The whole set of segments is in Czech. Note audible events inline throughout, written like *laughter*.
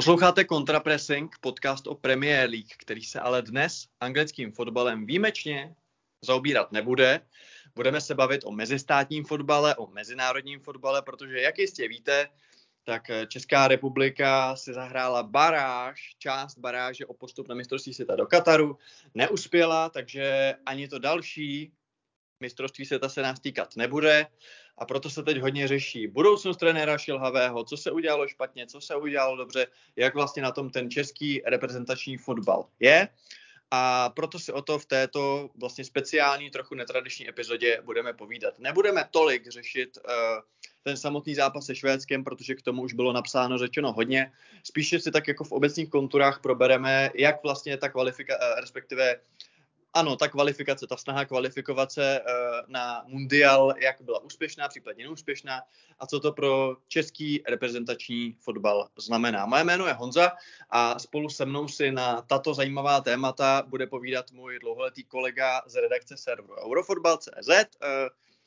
Posloucháte Contrapressing, podcast o Premier League, který se ale dnes anglickým fotbalem výjimečně zaobírat nebude. Budeme se bavit o mezistátním fotbale, o mezinárodním fotbale, protože jak jistě víte, tak Česká republika si zahrála baráž, část baráže o postup na mistrovství světa do Kataru. Neuspěla, takže ani to další mistrovství světa se nás týkat nebude a proto se teď hodně řeší budoucnost trenéra Šilhavého, co se udělalo špatně, co se udělalo dobře, jak vlastně na tom ten český reprezentační fotbal je. A proto si o to v této vlastně speciální, trochu netradiční epizodě budeme povídat. Nebudeme tolik řešit uh, ten samotný zápas se Švédskem, protože k tomu už bylo napsáno, řečeno hodně. Spíše si tak jako v obecných konturách probereme, jak vlastně ta kvalifika, uh, respektive ano, ta kvalifikace, ta snaha kvalifikovat se uh, na mundial, jak byla úspěšná, případně neúspěšná a co to pro český reprezentační fotbal znamená. Moje jméno je Honza a spolu se mnou si na tato zajímavá témata bude povídat můj dlouholetý kolega z redakce serveru Eurofotbal.cz.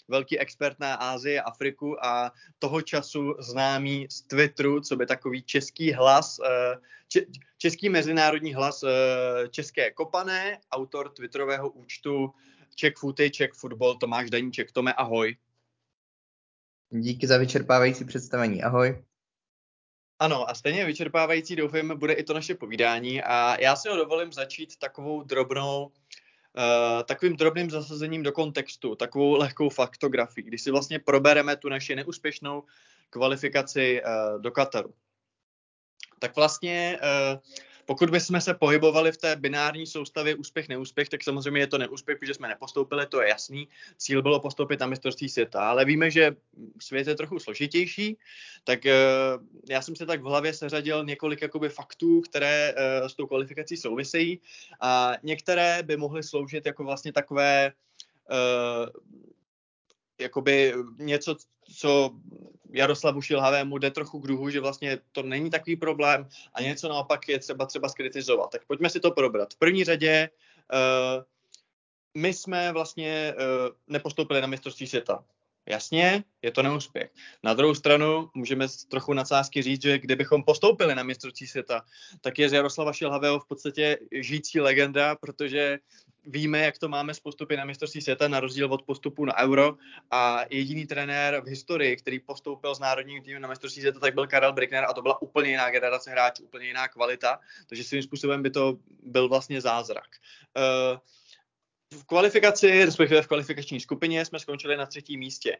Velký expert na Ázii, Afriku a toho času známý z Twitteru, co by takový český hlas, eh, český mezinárodní hlas eh, České kopané, autor Twitterového účtu Czech Footy, Czech Football, Tomáš Daníček. Tome, ahoj. Díky za vyčerpávající představení. Ahoj. Ano, a stejně vyčerpávající doufejme bude i to naše povídání a já si ho dovolím začít takovou drobnou takovým drobným zasazením do kontextu, takovou lehkou faktografii, když si vlastně probereme tu naši neúspěšnou kvalifikaci uh, do Kataru. Tak vlastně uh, pokud bychom se pohybovali v té binární soustavě úspěch-neúspěch, tak samozřejmě je to neúspěch, protože jsme nepostoupili, to je jasný. Cíl bylo postoupit na mistrovství světa, ale víme, že svět je trochu složitější, tak eh, já jsem se tak v hlavě seřadil několik jakoby faktů, které eh, s tou kvalifikací souvisejí a některé by mohly sloužit jako vlastně takové eh, jakoby něco, co Jaroslavu Šilhavému jde trochu k druhu, že vlastně to není takový problém a něco naopak je třeba třeba skritizovat. Tak pojďme si to probrat. V první řadě uh, my jsme vlastně uh, nepostoupili na mistrovství světa. Jasně, je to neúspěch. Na druhou stranu můžeme trochu nadsázky říct, že kdybychom postoupili na mistrovství světa, tak je z Jaroslava Šilhavého v podstatě žijící legenda, protože víme, jak to máme s postupy na mistrovství světa, na rozdíl od postupu na euro. A jediný trenér v historii, který postoupil s národním týmem na mistrovství světa, tak byl Karel Brickner a to byla úplně jiná generace hráčů, úplně jiná kvalita. Takže svým způsobem by to byl vlastně zázrak. Uh, v kvalifikaci, respektive v kvalifikační skupině, jsme skončili na třetím místě.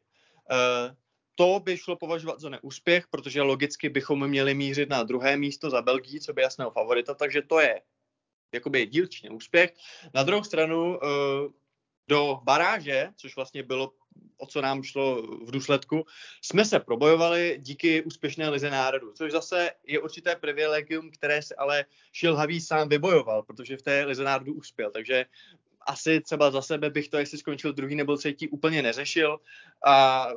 Uh, to by šlo považovat za neúspěch, protože logicky bychom měli mířit na druhé místo za Belgii, co by jasného favorita, takže to je jakoby dílčí neúspěch. Na druhou stranu uh, do baráže, což vlastně bylo o co nám šlo v důsledku, jsme se probojovali díky úspěšné lize národů, což zase je určité privilegium, které se ale Šilhavý sám vybojoval, protože v té lize národů uspěl, takže asi třeba za sebe bych to, jestli skončil druhý nebo třetí, úplně neřešil a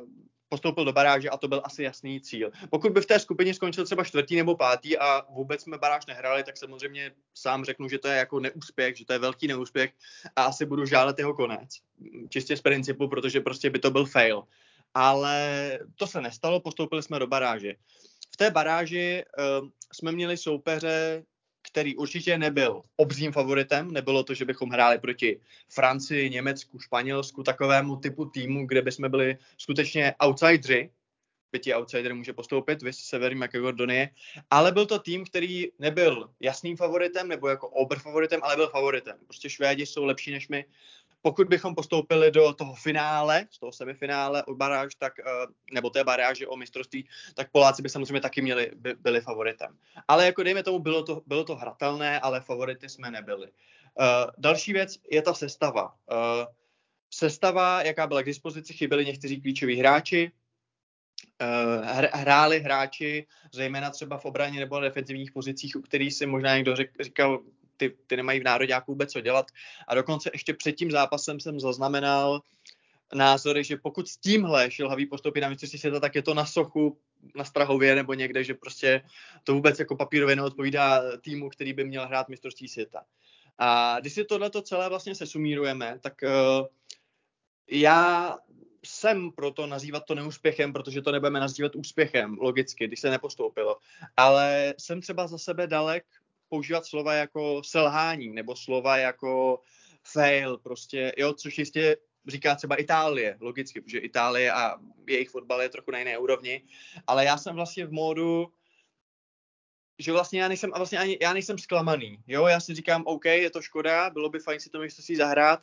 postoupil do baráže a to byl asi jasný cíl. Pokud by v té skupině skončil třeba čtvrtý nebo pátý a vůbec jsme baráž nehráli, tak samozřejmě sám řeknu, že to je jako neúspěch, že to je velký neúspěch a asi budu žádat jeho konec. Čistě z principu, protože prostě by to byl fail. Ale to se nestalo, postoupili jsme do baráže. V té baráži uh, jsme měli soupeře který určitě nebyl obřím favoritem. Nebylo to, že bychom hráli proti Francii, Německu, Španělsku, takovému typu týmu, kde bychom byli skutečně outsideri. Pěti outsider může postoupit, vy Severní Makedonie, ale byl to tým, který nebyl jasným favoritem nebo jako ober favoritem, ale byl favoritem. Prostě Švédi jsou lepší než my pokud bychom postoupili do toho finále, z toho semifinále o baráž, tak, eh, nebo té baráže o mistrovství, tak Poláci by samozřejmě taky měli, by, byli favoritem. Ale jako dejme tomu, bylo to, bylo to hratelné, ale favority jsme nebyli. Uh, další věc je ta sestava. Uh, sestava, jaká byla k dispozici, chyběli někteří klíčoví hráči, hráli hráči, zejména třeba v obraně nebo na defenzivních pozicích, u kterých si možná někdo řek, říkal, ty, ty nemají v nároďáku vůbec co dělat. A dokonce ještě před tím zápasem jsem zaznamenal názory, že pokud s tímhle Šilhavý postoupí na mistrovství světa, tak je to na sochu, na Strahově nebo někde, že prostě to vůbec jako papírově neodpovídá týmu, který by měl hrát mistrovství světa. A když si tohle celé vlastně sesumírujeme, tak uh, já jsem proto nazývat to neúspěchem, protože to nebudeme nazývat úspěchem, logicky, když se nepostoupilo. Ale jsem třeba za sebe dalek používat slova jako selhání nebo slova jako fail, prostě, jo, což jistě říká třeba Itálie, logicky, protože Itálie a jejich fotbal je trochu na jiné úrovni, ale já jsem vlastně v módu, že vlastně já nejsem, a vlastně ani, já nejsem zklamaný, jo, já si říkám, OK, je to škoda, bylo by fajn si to si zahrát,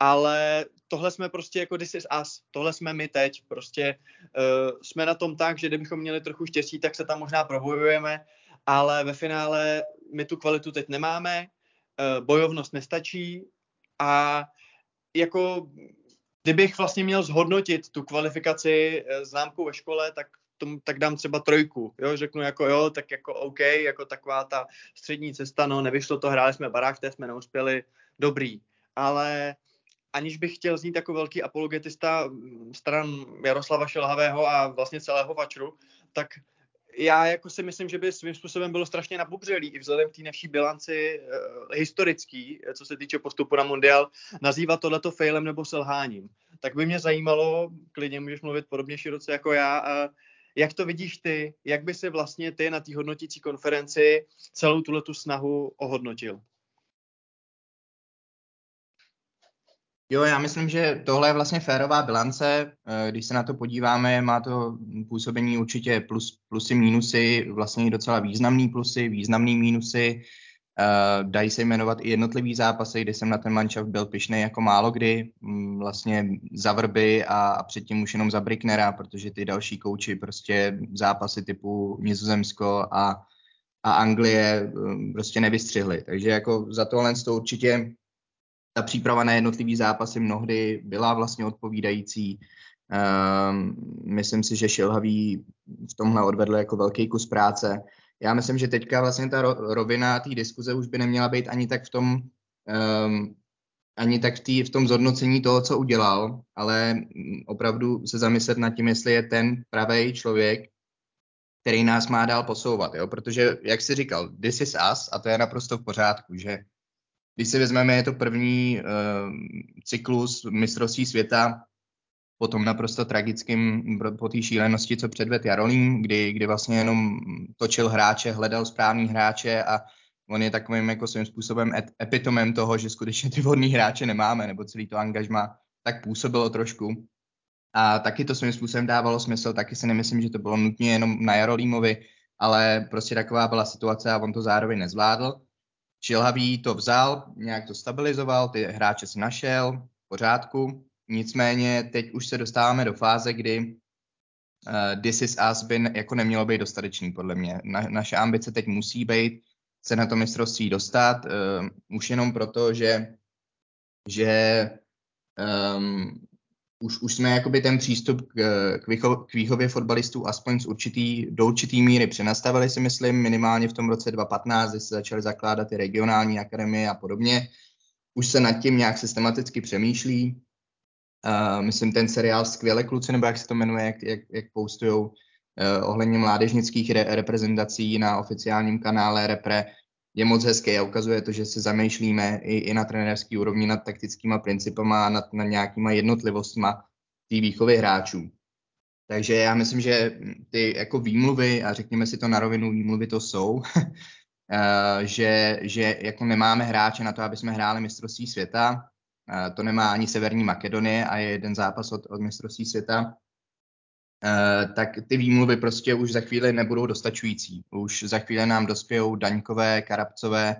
ale tohle jsme prostě jako this is us, tohle jsme my teď, prostě uh, jsme na tom tak, že kdybychom měli trochu štěstí, tak se tam možná probojujeme, ale ve finále my tu kvalitu teď nemáme, uh, bojovnost nestačí a jako kdybych vlastně měl zhodnotit tu kvalifikaci uh, známkou ve škole, tak tom, tak dám třeba trojku, jo, řeknu jako jo, tak jako OK, jako taková ta střední cesta, no nevyšlo to, hráli jsme barák, té jsme neuspěli, dobrý, ale aniž bych chtěl znít jako velký apologetista mm, stran Jaroslava Šelhavého a vlastně celého Vačru, tak já jako si myslím, že by svým způsobem bylo strašně nabubřelý i vzhledem k té naší bilanci uh, historický, co se týče postupu na mundial, nazývat tohleto failem nebo selháním. Tak by mě zajímalo, klidně můžeš mluvit podobně široce jako já, uh, jak to vidíš ty, jak by si vlastně ty na té hodnotící konferenci celou tuhle snahu ohodnotil? Jo, já myslím, že tohle je vlastně férová bilance. Eh, když se na to podíváme, má to působení určitě plus, plusy, mínusy, vlastně docela významný plusy, významný mínusy. Uh, dají se jmenovat i jednotlivý zápasy, kdy jsem na ten manšaft byl pišnej jako málo kdy, um, vlastně za Vrby a, a předtím už jenom za Bricknera, protože ty další kouči prostě zápasy typu Nizozemsko a, a Anglie um, prostě nevystřihli. Takže jako za tohle to určitě ta příprava na jednotlivý zápasy mnohdy byla vlastně odpovídající. Um, myslím si, že Šilhavý v tomhle odvedl jako velký kus práce. Já myslím, že teďka vlastně ta rovina té diskuze už by neměla být ani tak v tom, um, ani tak v, tý, v tom zhodnocení toho, co udělal, ale opravdu se zamyslet nad tím, jestli je ten pravý člověk, který nás má dál posouvat, jo? protože, jak jsi říkal, this is us a to je naprosto v pořádku, že když si vezmeme, je to první uh, cyklus mistrovství světa po tom naprosto tragickým, po té šílenosti, co předved Jarolím, kdy, kdy vlastně jenom točil hráče, hledal správný hráče a on je takovým jako svým způsobem epitomem toho, že skutečně ty vodní hráče nemáme, nebo celý to angažma tak působilo trošku. A taky to svým způsobem dávalo smysl, taky si nemyslím, že to bylo nutně jenom na Jarolímovi, ale prostě taková byla situace a on to zároveň nezvládl. Šilhavý to vzal, nějak to stabilizoval, ty hráče si našel, v pořádku. Nicméně teď už se dostáváme do fáze, kdy uh, This is Us by jako nemělo být dostatečný, podle mě. Na, naše ambice teď musí být se na to mistrovství dostat, uh, už jenom proto, že, že um, už, už jsme jakoby ten přístup k, k, výcho, k výchově fotbalistů aspoň z určitý, do určitý míry přenastavili si myslím, minimálně v tom roce 2015, kdy se začaly zakládat ty regionální akademie a podobně. Už se nad tím nějak systematicky přemýšlí. Uh, myslím, ten seriál Skvěle kluci, nebo jak se to jmenuje, jak, jak, jak postujou uh, ohledně mládežnických re, reprezentací na oficiálním kanále Repre, je moc hezký a ukazuje to, že se zamýšlíme i, i na trenérský úrovni nad taktickýma principama a nad, nad nějakýma jednotlivostma té výchovy hráčů. Takže já myslím, že ty jako výmluvy, a řekněme si to na rovinu, výmluvy to jsou, *laughs* eh, že, že jako nemáme hráče na to, aby jsme hráli mistrovství světa, eh, to nemá ani Severní Makedonie a je jeden zápas od, od mistrovství světa, tak ty výmluvy prostě už za chvíli nebudou dostačující. Už za chvíli nám dospějou Daňkové, Karabcové,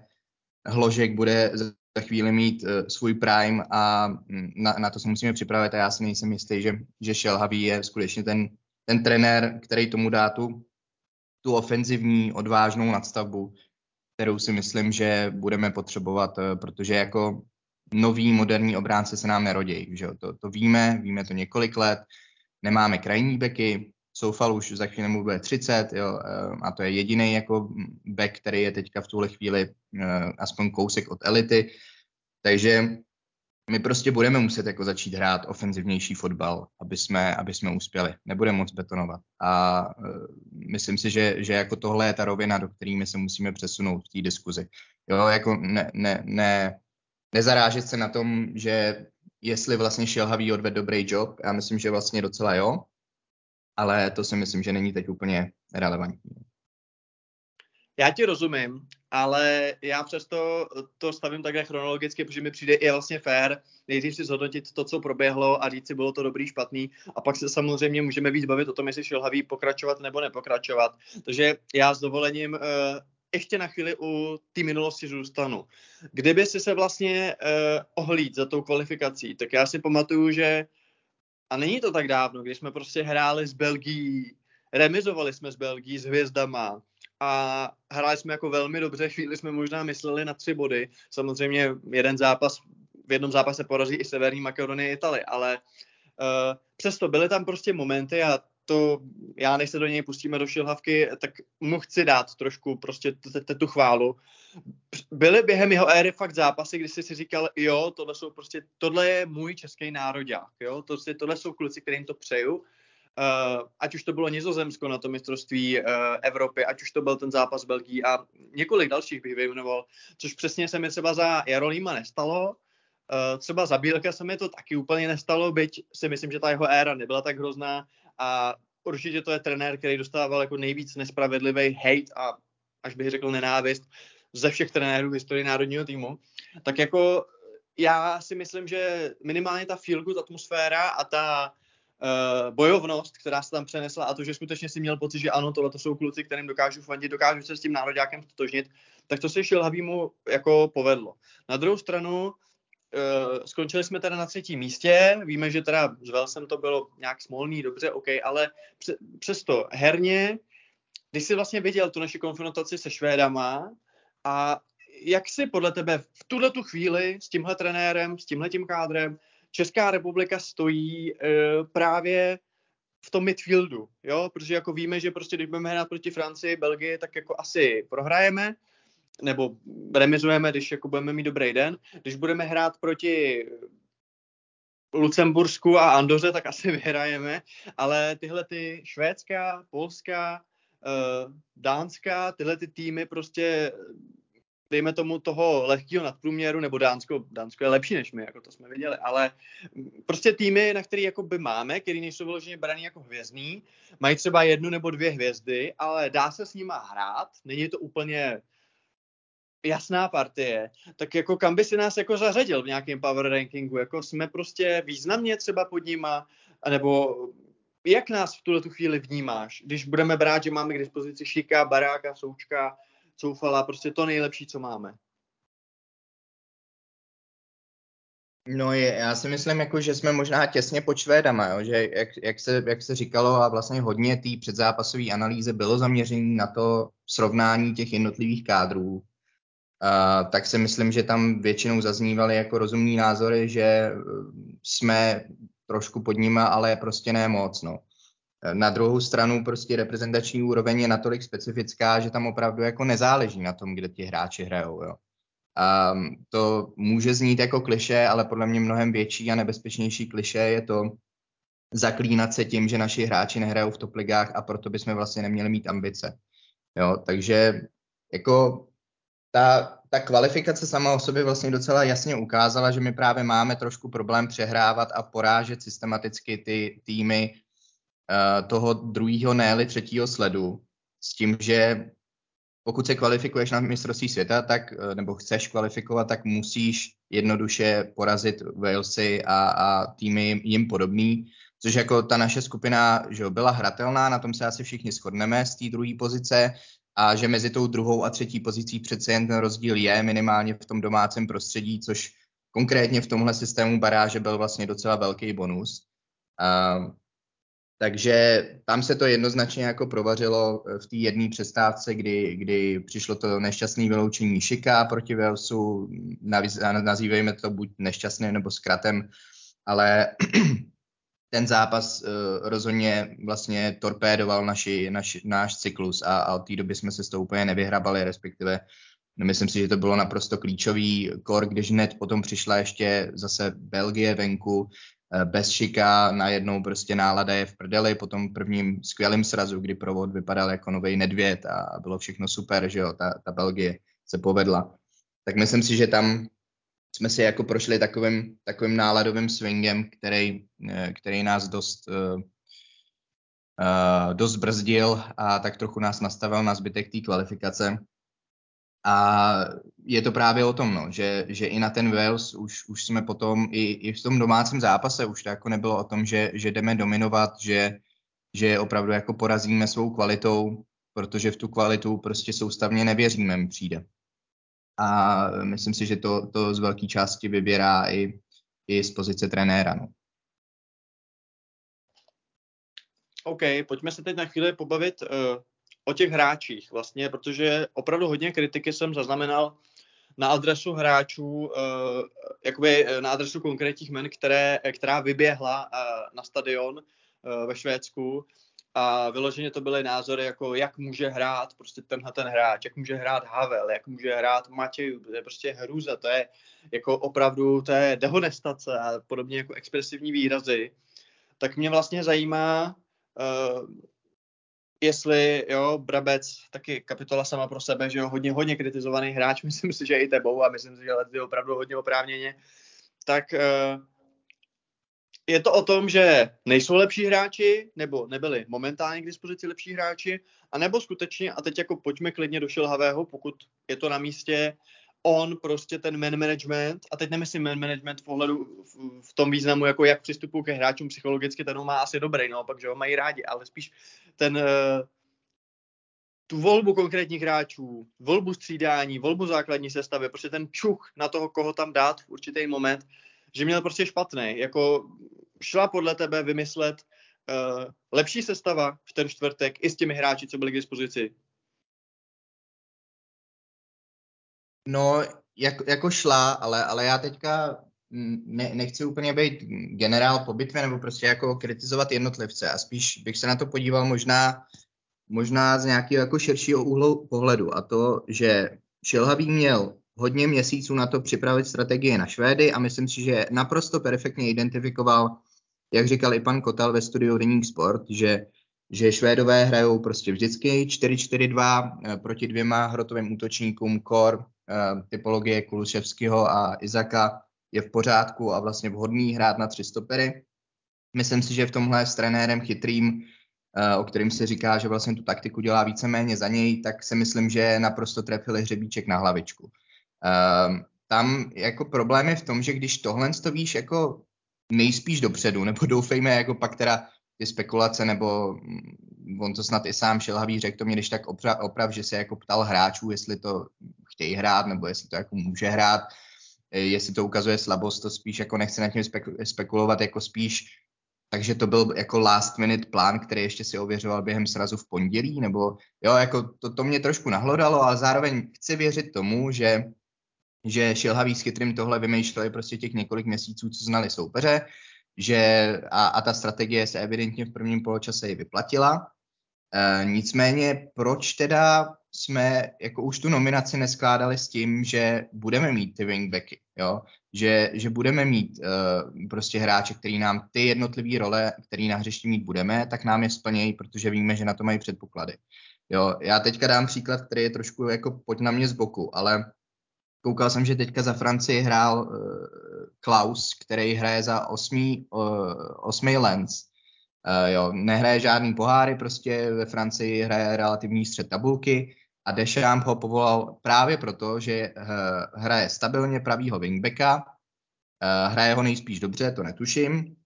Hložek bude za chvíli mít uh, svůj prime a mm, na, na to se musíme připravit a já si nejsem jistý, že, že Šelhavý je skutečně ten, ten trenér, který tomu dá tu, tu ofenzivní, odvážnou nadstavbu, kterou si myslím, že budeme potřebovat, uh, protože jako nový moderní obránce se nám nerodí. Že? To, to víme, víme to několik let, nemáme krajní beky, Soufal už za chvíli mu bude 30, jo, eh, a to je jediný jako back, který je teďka v tuhle chvíli uh, aspoň kousek od elity, takže my prostě budeme muset jako začít hrát ofenzivnější fotbal, aby jsme, aby jsme uspěli. Nebudeme moc betonovat. A uh, myslím si, že, že jako tohle je ta rovina, do kterými se musíme přesunout v té diskuzi. Jo, jako ne, ne, ne, nezarážet se na tom, že jestli vlastně Šilhavý odved dobrý job, já myslím, že vlastně docela jo, ale to si myslím, že není teď úplně relevantní. Já ti rozumím, ale já přesto to stavím takhle chronologicky, protože mi přijde i vlastně fair nejdřív si zhodnotit to, co proběhlo a říct si, bylo to dobrý, špatný a pak se samozřejmě můžeme víc bavit o tom, jestli šilhavý pokračovat nebo nepokračovat. Takže já s dovolením uh, ještě na chvíli u té minulosti zůstanu. Kdyby si se vlastně uh, ohlíd za tou kvalifikací, tak já si pamatuju, že a není to tak dávno, když jsme prostě hráli s Belgií, remizovali jsme s Belgií s hvězdama, a hráli jsme jako velmi dobře, chvíli jsme možná mysleli na tři body. Samozřejmě jeden zápas, v jednom zápase porazí i Severní Makedonie Itali, ale uh, přesto byly tam prostě momenty a to já než se do něj pustíme do šilhavky, tak mu chci dát trošku prostě tu chválu. Byly během jeho éry fakt zápasy, kdy jsi si říkal, jo, tohle jsou prostě, tohle je můj český nároďák, jo, to, tohle jsou kluci, kterým to přeju Uh, ať už to bylo Nizozemsko na to mistrovství uh, Evropy, ať už to byl ten zápas Belgii a několik dalších bych vyjmenoval, což přesně se mi třeba za Jarolíma nestalo. Uh, třeba za Bílka se mi to taky úplně nestalo, byť si myslím, že ta jeho éra nebyla tak hrozná a určitě to je trenér, který dostával jako nejvíc nespravedlivý hate a až bych řekl nenávist ze všech trenérů v historii národního týmu. Tak jako já si myslím, že minimálně ta feel good atmosféra a ta uh, bojovnost, která se tam přenesla a to, že skutečně si měl pocit, že ano, tohle to jsou kluci, kterým dokážu fandit, dokážu se s tím nároďákem stotožnit, tak to se Šilhavýmu jako povedlo. Na druhou stranu, skončili jsme teda na třetím místě, víme, že teda s Velsem to bylo nějak smolný, dobře, OK, ale pře- přesto herně, když jsi vlastně viděl tu naši konfrontaci se Švédama a jak si podle tebe v tuhle tu chvíli s tímhle trenérem, s tímhle tím kádrem, Česká republika stojí uh, právě v tom midfieldu, jo, protože jako víme, že prostě když budeme hrát proti Francii, Belgii, tak jako asi prohrajeme, nebo remizujeme, když jako budeme mít dobrý den. Když budeme hrát proti Lucembursku a Andoře, tak asi *laughs* vyhrajeme, ale tyhle ty švédská, polská, uh, dánská, tyhle ty týmy prostě dejme tomu toho lehkého nadprůměru, nebo Dánsko, Dánsko je lepší než my, jako to jsme viděli, ale prostě týmy, na který jako by máme, který nejsou vyloženě braný jako hvězdný, mají třeba jednu nebo dvě hvězdy, ale dá se s nima hrát, není to úplně jasná partie, tak jako kam by si nás jako zařadil v nějakém power rankingu, jako jsme prostě významně třeba pod nima, nebo jak nás v tuhle tu chvíli vnímáš, když budeme brát, že máme k dispozici Šika, Baráka, Součka, Soufala, prostě to nejlepší, co máme. No je, já si myslím, jako, že jsme možná těsně pod Švédama, jo? že jak, jak, se, jak se říkalo a vlastně hodně té předzápasové analýze bylo zaměření na to srovnání těch jednotlivých kádrů, tak si myslím, že tam většinou zaznívaly jako rozumný názory, že jsme trošku pod nima, ale prostě ne moc. No. Na druhou stranu prostě reprezentační úroveň je natolik specifická, že tam opravdu jako nezáleží na tom, kde ti hráči hrajou. Jo. A to může znít jako kliše, ale podle mě mnohem větší a nebezpečnější kliše je to zaklínat se tím, že naši hráči nehrajou v top ligách a proto bychom vlastně neměli mít ambice. Jo, takže jako ta, ta kvalifikace sama o sobě vlastně docela jasně ukázala, že my právě máme trošku problém přehrávat a porážet systematicky ty týmy, Eh, toho druhého, ne třetího sledu, s tím, že pokud se kvalifikuješ na mistrovství světa, tak, eh, nebo chceš kvalifikovat, tak musíš jednoduše porazit Walesy a, a týmy jim podobný, což jako ta naše skupina že byla hratelná, na tom se asi všichni shodneme z té druhé pozice a že mezi tou druhou a třetí pozicí přece jen ten rozdíl je minimálně v tom domácím prostředí, což konkrétně v tomhle systému baráže byl vlastně docela velký bonus. Uh, takže tam se to jednoznačně jako provařilo eh, v té jedné přestávce, kdy, kdy přišlo to nešťastné vyloučení Šika proti Walesu, nazývejme to buď nešťastným nebo zkratem, ale ten zápas uh, rozhodně vlastně torpédoval naši, naš, náš cyklus a, a od té doby jsme se s tou úplně nevyhrabali, respektive myslím si, že to bylo naprosto klíčový kor, když hned potom přišla ještě zase Belgie venku, Eh, bez šika, najednou prostě nálada je v prdeli, po tom prvním skvělém srazu, kdy provod vypadal jako nový nedvěd a bylo všechno super, že jo, ta, ta Belgie se povedla. Tak myslím si, že tam jsme si jako prošli takovým, takovým náladovým swingem, který, eh, který nás dost, uh, dost brzdil a tak trochu nás nastavil na zbytek té kvalifikace. A je to právě o tom, no, že, že i na ten Wales už, už jsme potom, i, i v tom domácím zápase už to jako nebylo o tom, že, že jdeme dominovat, že, že opravdu jako porazíme svou kvalitou, protože v tu kvalitu prostě soustavně nevěříme, mi přijde. A myslím si, že to, to z velké části vybírá i, i z pozice trenéra. No. OK, pojďme se teď na chvíli pobavit uh, o těch hráčích vlastně, protože opravdu hodně kritiky jsem zaznamenal na adresu hráčů, uh, jakoby na adresu konkrétních men, které, která vyběhla uh, na stadion uh, ve Švédsku a vyloženě to byly názory, jako jak může hrát prostě tenhle ten hráč, jak může hrát Havel, jak může hrát Matěj, to je prostě hrůza, to je jako opravdu, to je dehonestace a podobně jako expresivní výrazy. Tak mě vlastně zajímá, uh, jestli, jo, Brabec, taky kapitola sama pro sebe, že jo, hodně, hodně kritizovaný hráč, *laughs* myslím si, že i tebou a myslím si, že je opravdu hodně oprávněně, tak uh, je to o tom, že nejsou lepší hráči, nebo nebyli momentálně k dispozici lepší hráči, a nebo skutečně, a teď jako pojďme klidně do Šilhavého, pokud je to na místě, on prostě ten man management, a teď nemyslím man management v ohledu v, v tom významu, jako jak přistupují ke hráčům psychologicky, ten má asi dobrý, no, pak, že ho mají rádi, ale spíš ten, eh, tu volbu konkrétních hráčů, volbu střídání, volbu základní sestavy, prostě ten čuch na toho, koho tam dát v určitý moment, že měl prostě špatný. Jako šla podle tebe vymyslet uh, lepší sestava v ten čtvrtek i s těmi hráči, co byli k dispozici? No, jak, jako šla, ale, ale já teďka ne, nechci úplně být generál po bitvě nebo prostě jako kritizovat jednotlivce a spíš bych se na to podíval možná, možná z nějakého jako širšího úhlu pohledu a to, že Šilhavý měl hodně měsíců na to připravit strategie na Švédy a myslím si, že naprosto perfektně identifikoval, jak říkal i pan Kotal ve studiu Deník Sport, že, že Švédové hrajou prostě vždycky 4-4-2 eh, proti dvěma hrotovým útočníkům, Kor, eh, typologie Kuluševského a Izaka je v pořádku a vlastně vhodný hrát na tři stopery. Myslím si, že v tomhle s trenérem chytrým, eh, o kterým se říká, že vlastně tu taktiku dělá víceméně za něj, tak si myslím, že naprosto trefili hřebíček na hlavičku. Um, tam jako problém je v tom, že když tohle to víš jako nejspíš dopředu, nebo doufejme jako pak teda ty spekulace, nebo mm, on to snad i sám Šelhavý řekl to mě když tak oprav, oprav, že se jako ptal hráčů, jestli to chtějí hrát, nebo jestli to jako může hrát, e, jestli to ukazuje slabost, to spíš jako nechce nad tím spekulovat, jako spíš. Takže to byl jako last minute plán, který ještě si ověřoval během srazu v pondělí, nebo jo, jako to, to mě trošku nahlodalo, ale zároveň chci věřit tomu, že že Šilhavý s Chytrým tohle vymýšleli prostě těch několik měsíců, co znali soupeře, že a, a ta strategie se evidentně v prvním poločase i vyplatila. E, nicméně, proč teda jsme jako už tu nominaci neskládali s tím, že budeme mít ty wingbacky, jo? Že, že budeme mít uh, prostě hráče, který nám ty jednotlivé role, který na hřišti mít budeme, tak nám je splnějí, protože víme, že na to mají předpoklady. Jo, já teďka dám příklad, který je trošku jako pojď na mě z boku, ale Koukal jsem, že teďka za Francii hrál uh, Klaus, který hraje za osmý, uh, osmý Lens. Uh, jo, nehraje žádný poháry, prostě ve Francii hraje relativní střed tabulky a Deschamps ho povolal právě proto, že uh, hraje stabilně pravýho wingbacka, uh, hraje ho nejspíš dobře, to netuším,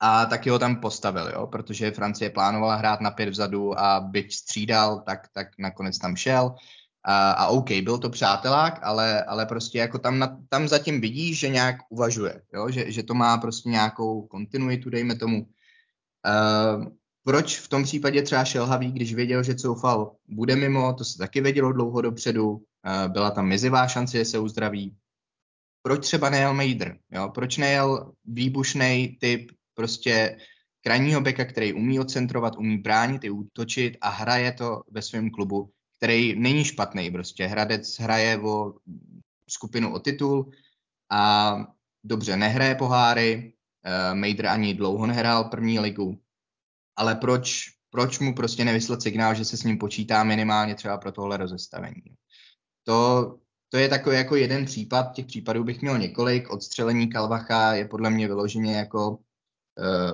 a taky ho tam postavil, jo, protože Francie plánovala hrát na pět vzadu a byť střídal, tak, tak nakonec tam šel. A, a OK, byl to přátelák, ale, ale prostě jako tam, na, tam zatím vidíš, že nějak uvažuje, jo? Že, že to má prostě nějakou kontinuitu, dejme tomu. Uh, proč v tom případě třeba Šelhavý, když věděl, že Coufal bude mimo, to se taky vědělo dlouho dopředu, uh, byla tam mizivá šance, že se uzdraví. Proč třeba nejel Mejdr? Jo? Proč nejel výbušný typ prostě krajního beka, který umí odcentrovat, umí bránit i útočit a hraje to ve svém klubu který není špatný. Prostě Hradec hraje o skupinu o titul a dobře, nehraje poháry, uh, Mejdr ani dlouho nehrál první ligu, ale proč, proč mu prostě nevyslat signál, že se s ním počítá minimálně třeba pro tohle rozestavení. To to je takový jako jeden případ, těch případů bych měl několik. Odstřelení Kalvacha je podle mě vyloženě jako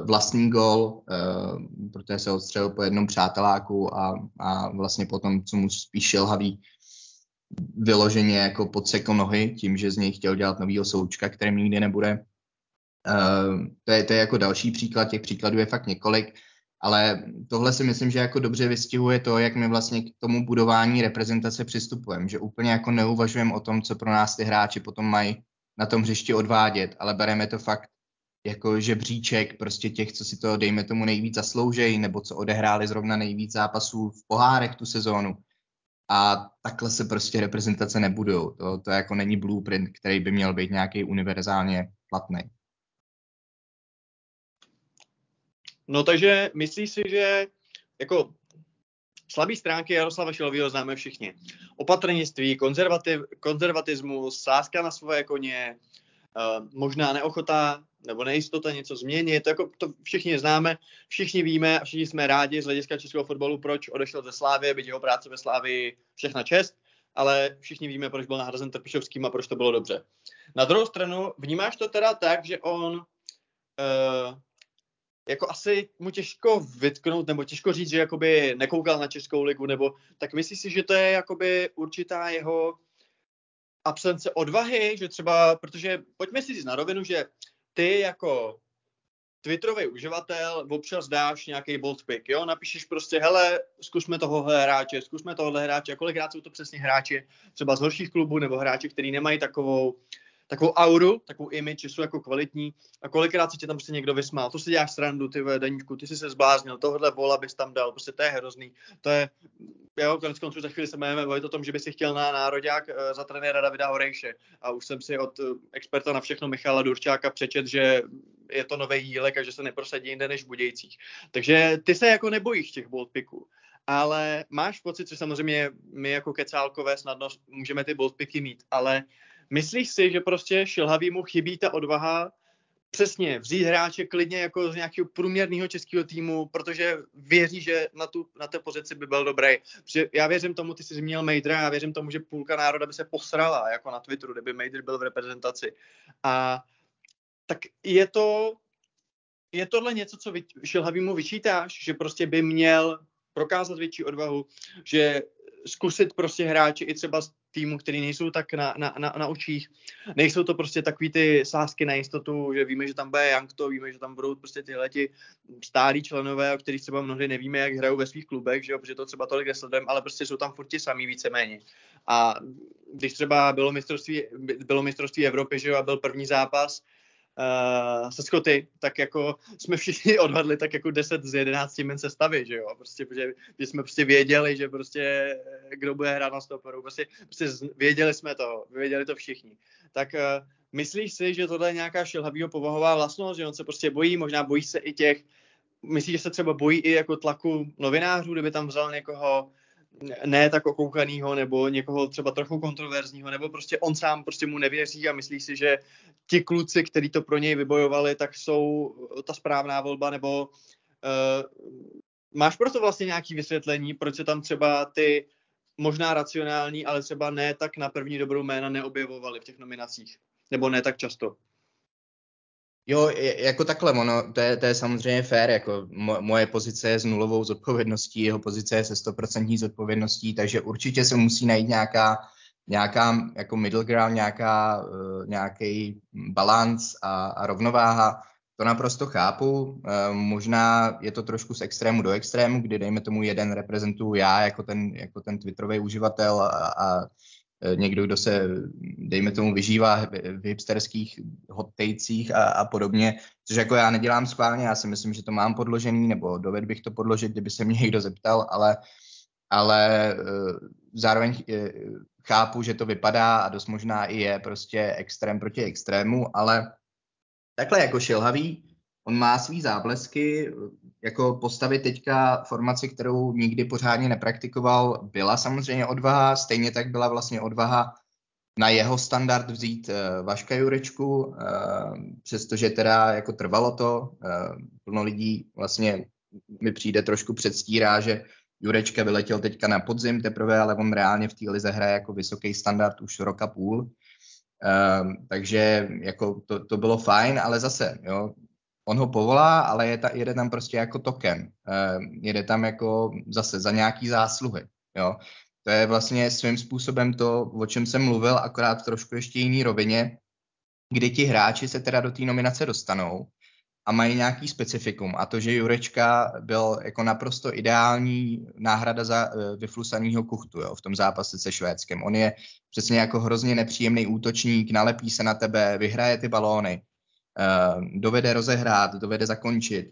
vlastní gol, uh, protože se odstřelil po jednom přáteláku a, a vlastně potom, co mu spíš šelhavý, vyloženě jako podsekl nohy tím, že z něj chtěl dělat novýho součka, který nikdy nebude. Uh, to, je, to je jako další příklad, těch příkladů je fakt několik, ale tohle si myslím, že jako dobře vystihuje to, jak my vlastně k tomu budování reprezentace přistupujeme, že úplně jako neuvažujeme o tom, co pro nás ty hráči potom mají na tom hřišti odvádět, ale bereme to fakt jako žebříček prostě těch, co si to, dejme tomu, nejvíc zasloužejí, nebo co odehráli zrovna nejvíc zápasů v pohárech tu sezónu. A takhle se prostě reprezentace nebudou. To, to jako není blueprint, který by měl být nějaký univerzálně platný. No takže myslíš si, že jako slabý stránky Jaroslava Šilovýho známe všichni. Opatrnictví, konzervativ, konzervatismus, sázka na svoje koně, uh, možná neochota nebo nejistota něco změnit, to, jako, to všichni známe, všichni víme a všichni jsme rádi z hlediska českého fotbalu, proč odešel ze Slávy, byť jeho práce ve Slávii všechna čest, ale všichni víme, proč byl nahrazen Trpišovským a proč to bylo dobře. Na druhou stranu, vnímáš to teda tak, že on uh, jako asi mu těžko vytknout, nebo těžko říct, že jakoby nekoukal na Českou ligu, nebo tak myslíš si, že to je jakoby určitá jeho absence odvahy, že třeba, protože pojďme si říct na rovinu, že ty jako Twitterový uživatel občas dáš nějaký bold pick, jo, napíšeš prostě, hele, zkusme tohohle hráče, zkusme tohohle hráče, a kolikrát jsou to přesně hráči třeba z horších klubů, nebo hráči, kteří nemají takovou takovou auru, takovou image, že jsou jako kvalitní a kolikrát se tě tam prostě někdo vysmál, to si děláš srandu, ty Daníčku, ty jsi se zbláznil, tohle vola bys tam dal, prostě to je hrozný, to je, jo, konec konců za chvíli se budeme bavit o tom, že by si chtěl na nároďák uh, za trenéra Davida Horejše a už jsem si od uh, experta na všechno Michala Durčáka přečet, že je to nový jílek a že se neprosadí jinde než v Budějcích. Takže ty se jako nebojíš těch bold picků. Ale máš pocit, že samozřejmě my jako kecálkové snadno můžeme ty boldpiky mít, ale Myslíš si, že prostě mu chybí ta odvaha přesně vzít hráče klidně jako z nějakého průměrného českého týmu, protože věří, že na, tu, na té pozici by byl dobrý. Protože já věřím tomu, ty jsi zmínil Mejdra, já věřím tomu, že půlka národa by se posrala, jako na Twitteru, kdyby Mejdr byl v reprezentaci. A tak je to, je tohle něco, co vy, Šilhavýmu vyčítáš, že prostě by měl prokázat větší odvahu, že zkusit prostě hráči i třeba z týmu, který nejsou tak na, na, na, na očích. Nejsou to prostě takový ty sásky na jistotu, že víme, že tam bude Jankto, víme, že tam budou prostě tyhle ti stálí členové, o kterých třeba mnohdy nevíme, jak hrajou ve svých klubech, že jo, protože to třeba tolik nesledujeme, ale prostě jsou tam furt ti samý víceméně. A když třeba bylo mistrovství, bylo mistrovství Evropy, že jo, a byl první zápas, uh, se Skoty, tak jako jsme všichni *laughs* odhadli tak jako 10 z 11 men sestavy, že jo, prostě, protože že jsme prostě věděli, že prostě eh, kdo bude hrát na stoperu, prostě, prostě věděli jsme to, věděli to všichni. Tak uh, myslíš si, že tohle je nějaká šilhavýho povahová vlastnost, že on se prostě bojí, možná bojí se i těch, myslíš, že se třeba bojí i jako tlaku novinářů, kdyby tam vzal někoho, ne tak okoukanýho, nebo někoho třeba trochu kontroverzního, nebo prostě on sám prostě mu nevěří a myslí si, že ti kluci, kteří to pro něj vybojovali, tak jsou ta správná volba, nebo uh, máš proto vlastně nějaký vysvětlení, proč se tam třeba ty možná racionální, ale třeba ne tak na první dobrou jména neobjevovaly v těch nominacích, nebo ne tak často? Jo, jako takhle, ono, to je, to je samozřejmě fér, jako mo, moje pozice je s nulovou zodpovědností, jeho pozice je se stoprocentní zodpovědností, takže určitě se musí najít nějaká, nějaká jako middle ground, nějaká, uh, nějaký balans a, a rovnováha. To naprosto chápu. Uh, možná je to trošku z extrému do extrému, kdy dejme tomu jeden reprezentuju já jako ten, jako ten Twitterový uživatel a, a Eh, někdo, kdo se, dejme tomu, vyžívá v hipsterských hottejcích a, a podobně, což jako já nedělám schválně, já si myslím, že to mám podložený, nebo doved bych to podložit, kdyby se mě někdo zeptal, ale, ale eh, zároveň eh, chápu, že to vypadá a dost možná i je prostě extrém proti extrému, ale takhle jako šilhavý, on má svý záblesky, jako postavit teďka formaci, kterou nikdy pořádně nepraktikoval, byla samozřejmě odvaha, stejně tak byla vlastně odvaha na jeho standard vzít uh, Vaška Jurečku, uh, přestože teda jako trvalo to, uh, plno lidí vlastně mi přijde trošku předstírá, že Jurečka vyletěl teďka na podzim teprve, ale on reálně v té lize hraje jako vysoký standard už roka půl. Um, takže jako to, to bylo fajn, ale zase, jo, on ho povolá, ale je ta, jede tam prostě jako token. Um, jede tam jako zase za nějaký zásluhy. Jo. To je vlastně svým způsobem to, o čem jsem mluvil, akorát v trošku ještě jiný rovině, kdy ti hráči se teda do té nominace dostanou a mají nějaký specifikum. A to, že Jurečka byl jako naprosto ideální náhrada za uh, vyflusaného kuchtu jo, v tom zápase se Švédskem. On je přesně jako hrozně nepříjemný útočník, nalepí se na tebe, vyhraje ty balóny, dovede rozehrát, dovede zakončit.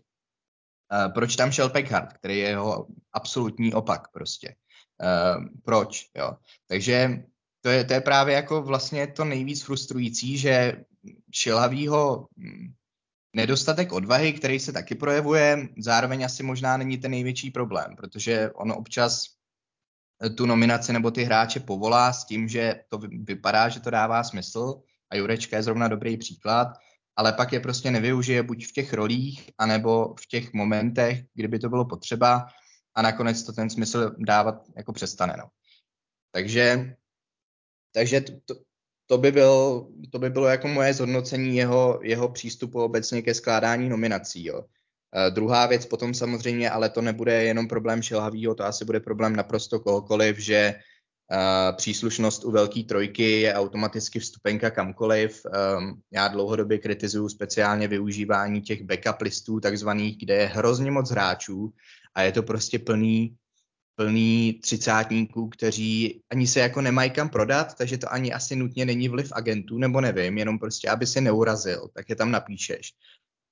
Uh, proč tam šel Peckhardt, který je jeho absolutní opak prostě. Uh, proč, jo. Takže to je, to je právě jako vlastně to nejvíc frustrující, že šilhavýho hm, nedostatek odvahy, který se taky projevuje, zároveň asi možná není ten největší problém, protože on občas tu nominaci nebo ty hráče povolá s tím, že to vypadá, že to dává smysl a Jurečka je zrovna dobrý příklad, ale pak je prostě nevyužije buď v těch rolích, anebo v těch momentech, kdyby to bylo potřeba a nakonec to ten smysl dávat jako přestane. No. Takže, takže to, to, to by, byl, to by bylo jako moje zhodnocení jeho, jeho přístupu obecně ke skládání nominací. Jo. Uh, druhá věc potom samozřejmě, ale to nebude jenom problém Šilhavýho, to asi bude problém naprosto kohokoliv, že příslušnost u velké trojky je automaticky vstupenka kamkoliv. Um, já dlouhodobě kritizuju speciálně využívání těch backup listů takzvaných, kde je hrozně moc hráčů a je to prostě plný plný třicátníků, kteří ani se jako nemají kam prodat, takže to ani asi nutně není vliv agentů, nebo nevím, jenom prostě, aby se neurazil, tak je tam napíšeš.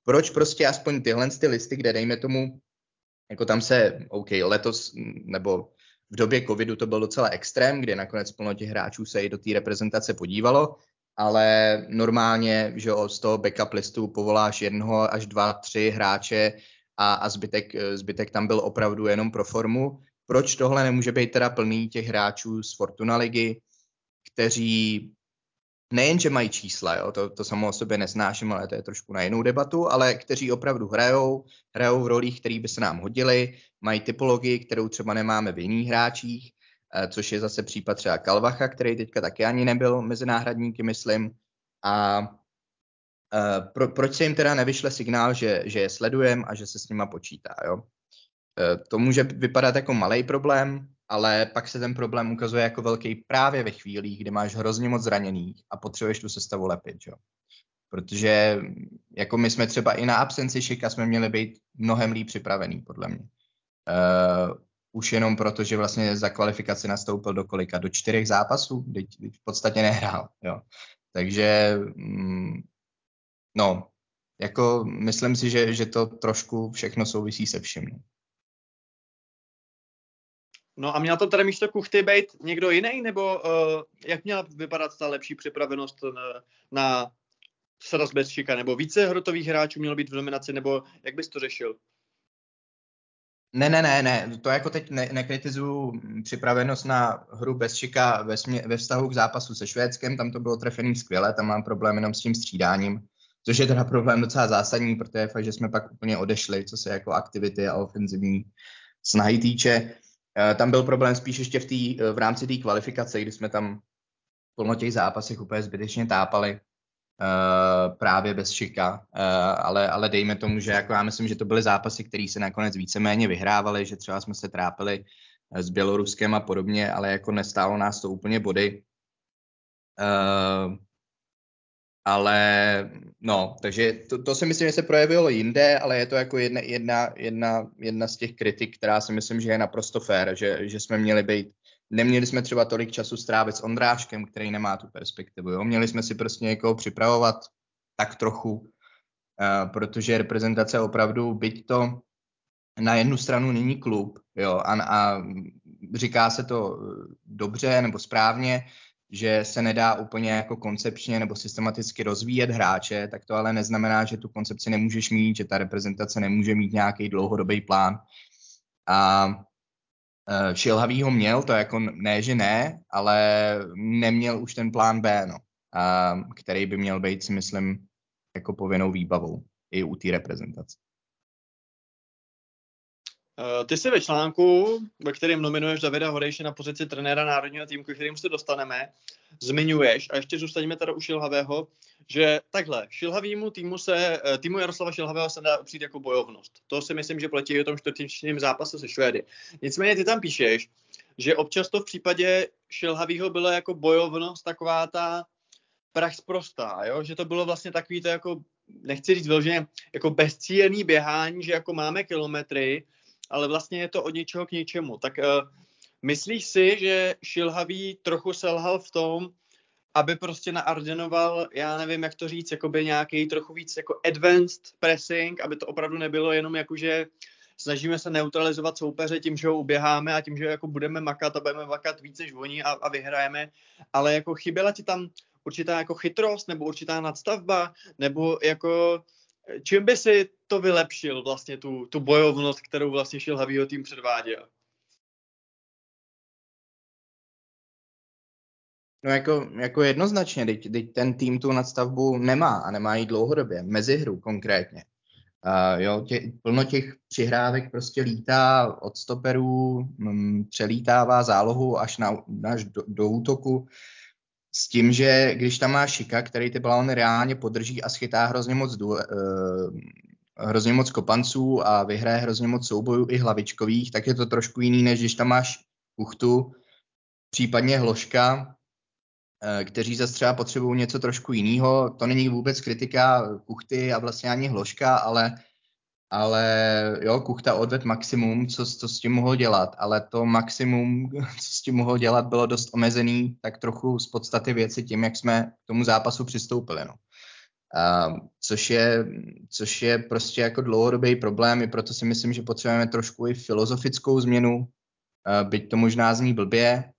Proč prostě aspoň tyhle ty listy, kde dejme tomu, jako tam se, OK, letos nebo v době covidu to byl docela extrém, kde nakonec plno těch hráčů se i do té reprezentace podívalo, ale normálně, že z toho backup listu povoláš jednoho až dva, tři hráče a, a zbytek, zbytek tam byl opravdu jenom pro formu. Proč tohle nemůže být teda plný těch hráčů z Fortuna ligy, kteří nejenže mají čísla, jo, to, to samo o sobě nesnáším, ale to je trošku na jinou debatu, ale kteří opravdu hrajou, hrajou v rolích, které by se nám hodily, mají typologii, kterou třeba nemáme v jiných hráčích, eh, což je zase případ třeba Kalvacha, který teďka taky ani nebyl mezi náhradníky, myslím. A eh, pro, proč se jim teda nevyšle signál, že, že je sledujeme a že se s nima počítá, jo? Eh, to může vypadat jako malý problém, ale pak se ten problém ukazuje jako velký právě ve chvílích, kdy máš hrozně moc zraněných a potřebuješ tu sestavu lepit, jo. Protože jako my jsme třeba i na absenci Šika jsme měli být mnohem líp připravený, podle mě. Uh, už jenom proto, že vlastně za kvalifikaci nastoupil do kolika? Do čtyřech zápasů, teď, v podstatě nehrál, jo. Takže, mm, no, jako myslím si, že, že to trošku všechno souvisí se vším. No. A měl to tady místo Kuchty být někdo jiný, nebo uh, jak měla vypadat ta lepší připravenost na, na sraz bez šika, nebo více hrotových hráčů mělo být v nominaci, nebo jak bys to řešil? Ne, ne, ne, ne, to jako teď ne, nekritizuju připravenost na hru bez šika ve, smě, ve vztahu k zápasu se Švédskem, tam to bylo trefený skvěle, tam mám problém jenom s tím střídáním, což je teda problém docela zásadní, protože fakt, že jsme pak úplně odešli, co se jako aktivity a ofenzivní snahy týče. Eh, tam byl problém spíš ještě v, tý, eh, v rámci té kvalifikace, kdy jsme tam plno těch zápasech úplně zbytečně tápali uh, právě bez šika, ale, ale dejme tomu, že jako já myslím, že to byly zápasy, které se nakonec víceméně vyhrávaly, že třeba jsme se trápili s Běloruskem a podobně, ale jako nestálo nás to úplně body. Ale no, takže to, to si myslím, že se projevilo jinde, ale je to jako jedna, jedna, jedna, jedna z těch kritik, která si myslím, že je naprosto fér, že, že jsme měli být, neměli jsme třeba tolik času strávit s Ondráškem, který nemá tu perspektivu, jo? měli jsme si prostě někoho připravovat tak trochu, uh, protože reprezentace opravdu, byť to na jednu stranu není klub, jo, a, a říká se to dobře nebo správně, že se nedá úplně jako koncepčně nebo systematicky rozvíjet hráče, tak to ale neznamená, že tu koncepci nemůžeš mít, že ta reprezentace nemůže mít nějaký dlouhodobý plán. A e, Šilhavý ho měl, to jako ne, že ne, ale neměl už ten plán B, no, který by měl být, si myslím, jako povinnou výbavou i u té reprezentace. Uh, ty jsi ve článku, ve kterém nominuješ Davida Horejše na pozici trenéra národního týmu, k kterým se dostaneme, zmiňuješ, a ještě zůstaneme teda u Šilhavého, že takhle, Šilhavýmu týmu se, eh, týmu Jaroslava Šilhavého se dá přijít jako bojovnost. To si myslím, že platí o tom čtvrtým zápase se Švédy. Nicméně ty tam píšeš, že občas to v případě Šilhavýho bylo jako bojovnost taková ta prach prostá, jo? že to bylo vlastně takový to jako, nechci říct vyloženě, jako bezcílený běhání, že jako máme kilometry, ale vlastně je to od něčeho k něčemu. Tak uh, myslíš si, že Šilhavý trochu selhal v tom, aby prostě naardenoval, já nevím, jak to říct, jakoby nějaký trochu víc jako advanced pressing, aby to opravdu nebylo jenom jako, že snažíme se neutralizovat soupeře tím, že ho uběháme a tím, že jako budeme makat a budeme makat víc než oni a, a vyhrajeme, ale jako chyběla ti tam určitá jako chytrost nebo určitá nadstavba, nebo jako čím by si to vylepšil vlastně tu, tu bojovnost, kterou vlastně Šilhavýho tým předváděl? No jako, jako jednoznačně, teď, teď ten tým tu nadstavbu nemá a nemá ji dlouhodobě, mezi hru konkrétně. Uh, jo, tě, plno těch přihrávek prostě lítá od stoperů, m, přelítává zálohu až, na, až do, do útoku. S tím, že když tam má Šika, který ty balony reálně podrží a schytá hrozně moc, du, uh, hrozně moc kopanců a vyhraje hrozně moc soubojů i hlavičkových, tak je to trošku jiný, než když tam máš Kuchtu, případně Hloška, Eh, kteří zase třeba potřebují něco trošku jiného. To není vůbec kritika kuchty a vlastně ani hložka, ale, ale jo, kuchta odved maximum, co, co s tím mohl dělat, ale to maximum, co s tím mohl dělat, bylo dost omezený, tak trochu z podstaty věci tím, jak jsme k tomu zápasu přistoupili. No. Uh, což, je, což je prostě jako dlouhodobý problém, i proto si myslím, že potřebujeme trošku i filozofickou změnu, uh, byť to možná zní blbě,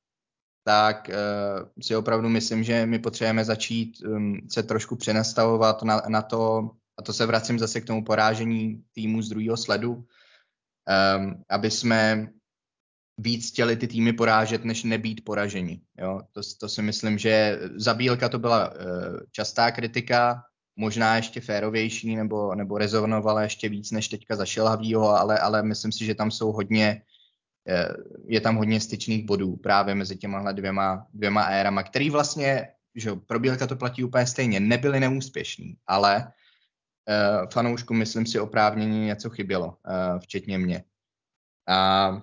tak uh, si opravdu myslím, že my potřebujeme začít um, se trošku přenastavovat na, na to, to se vracím zase k tomu porážení týmu z druhého sledu, um, aby jsme víc chtěli ty týmy porážet, než nebýt poraženi. Jo? To, to si myslím, že za Bílka to byla uh, častá kritika, možná ještě férovější, nebo, nebo rezonovala ještě víc než teďka za Šilhavýho, ale, ale myslím si, že tam jsou hodně je tam hodně styčných bodů právě mezi těma dvěma, dvěma érama, který vlastně, že pro Bílka to platí úplně stejně, nebyly neúspěšní, ale fanoušku myslím si oprávněně něco chybělo, uh, včetně mě. A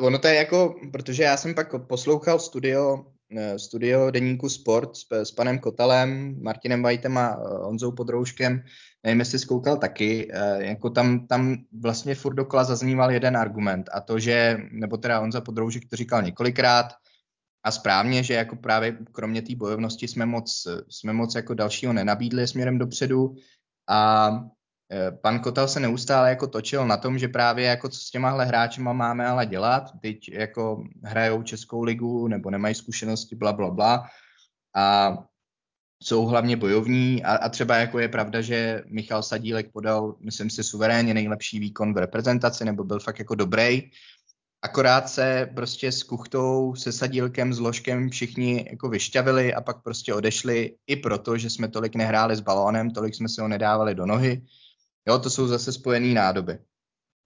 ono to je jako, protože já jsem pak poslouchal studio, eh, studio deníku Sport s, s panem Kotalem, Martinem Vajtem a Honzou Podrouškem, nevím, jestli zkoukal taky, eh, jako tam, tam vlastně furt dokola zazníval jeden argument a to, že, nebo teda on za podroužek to říkal několikrát a správně, že jako právě kromě té bojovnosti jsme moc, jsme moc jako dalšího nenabídli směrem dopředu a eh, pan Kotal se neustále jako točil na tom, že právě jako co s těmahle hráči máme ale dělat, teď jako hrajou Českou ligu nebo nemají zkušenosti, bla, bla, bla. A jsou hlavně bojovní a, a třeba jako je pravda, že Michal Sadílek podal, myslím si, suverénně nejlepší výkon v reprezentaci, nebo byl fakt jako dobrý. Akorát se prostě s Kuchtou, se Sadílkem, s Ložkem všichni jako vyšťavili a pak prostě odešli i proto, že jsme tolik nehráli s balónem, tolik jsme se ho nedávali do nohy. Jo, to jsou zase spojené nádoby.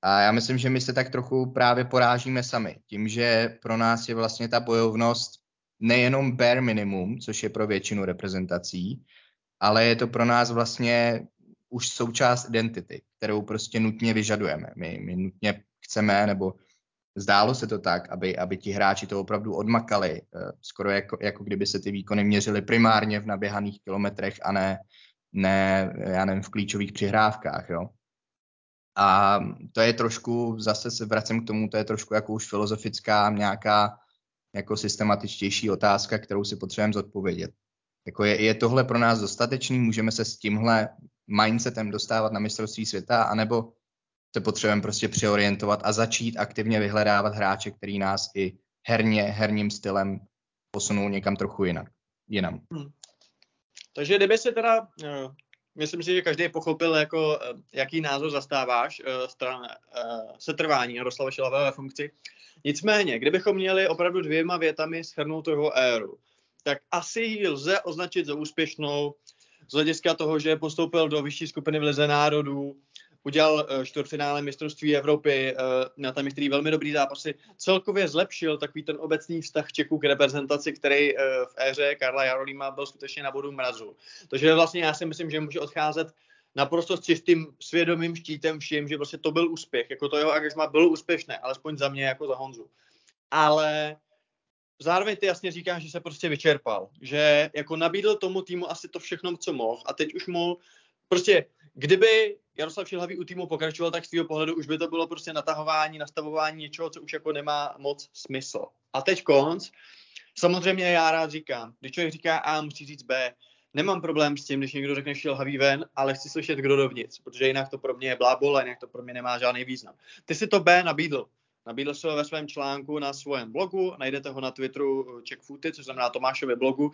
A já myslím, že my se tak trochu právě porážíme sami. Tím, že pro nás je vlastně ta bojovnost nejenom bare minimum, což je pro většinu reprezentací, ale je to pro nás vlastně už součást identity, kterou prostě nutně vyžadujeme. My, my nutně chceme, nebo zdálo se to tak, aby, aby ti hráči to opravdu odmakali, eh, skoro jako, jako kdyby se ty výkony měřily primárně v naběhaných kilometrech a ne, ne já nevím, v klíčových přihrávkách. Jo? A to je trošku, zase se vracím k tomu, to je trošku jako už filozofická nějaká jako systematičtější otázka, kterou si potřebujeme zodpovědět. Jako je, je tohle pro nás dostatečný? Můžeme se s tímhle mindsetem dostávat na mistrovství světa, anebo se potřebujeme prostě přeorientovat a začít aktivně vyhledávat hráče, který nás i herně, herním stylem posunou někam trochu jinak, jinam. Hmm. Takže kdyby se teda, uh, myslím si, že každý pochopil, jako, uh, jaký názor zastáváš uh, stran setrvání Jaroslava Šilava ve funkci, Nicméně, kdybychom měli opravdu dvěma větami schrnout jeho éru, tak asi ji lze označit za úspěšnou z hlediska toho, že postoupil do vyšší skupiny v Lize národů, udělal uh, čtvrtfinále mistrovství Evropy, na tam některý velmi dobrý zápasy, celkově zlepšil takový ten obecný vztah Čeků k reprezentaci, který uh, v éře Karla Jarolíma byl skutečně na bodu mrazu. Takže vlastně já si myslím, že může odcházet naprosto s čistým svědomým štítem vším, že prostě to byl úspěch, jako to jeho angažma bylo úspěšné, alespoň za mě jako za Honzu. Ale zároveň ty jasně říkáš, že se prostě vyčerpal, že jako nabídl tomu týmu asi to všechno, co mohl a teď už mu prostě, kdyby Jaroslav Šilhavý u týmu pokračoval, tak z tvého pohledu už by to bylo prostě natahování, nastavování něčeho, co už jako nemá moc smysl. A teď konc, samozřejmě já rád říkám, když člověk říká A, musí říct B, nemám problém s tím, když někdo řekne šilhavý ven, ale chci slyšet kdo dovnitř, protože jinak to pro mě je blábol a jinak to pro mě nemá žádný význam. Ty si to B nabídl. Nabídl se ho ve svém článku na svém blogu, najdete ho na Twitteru Czech Footy, což znamená Tomášově blogu. Uh,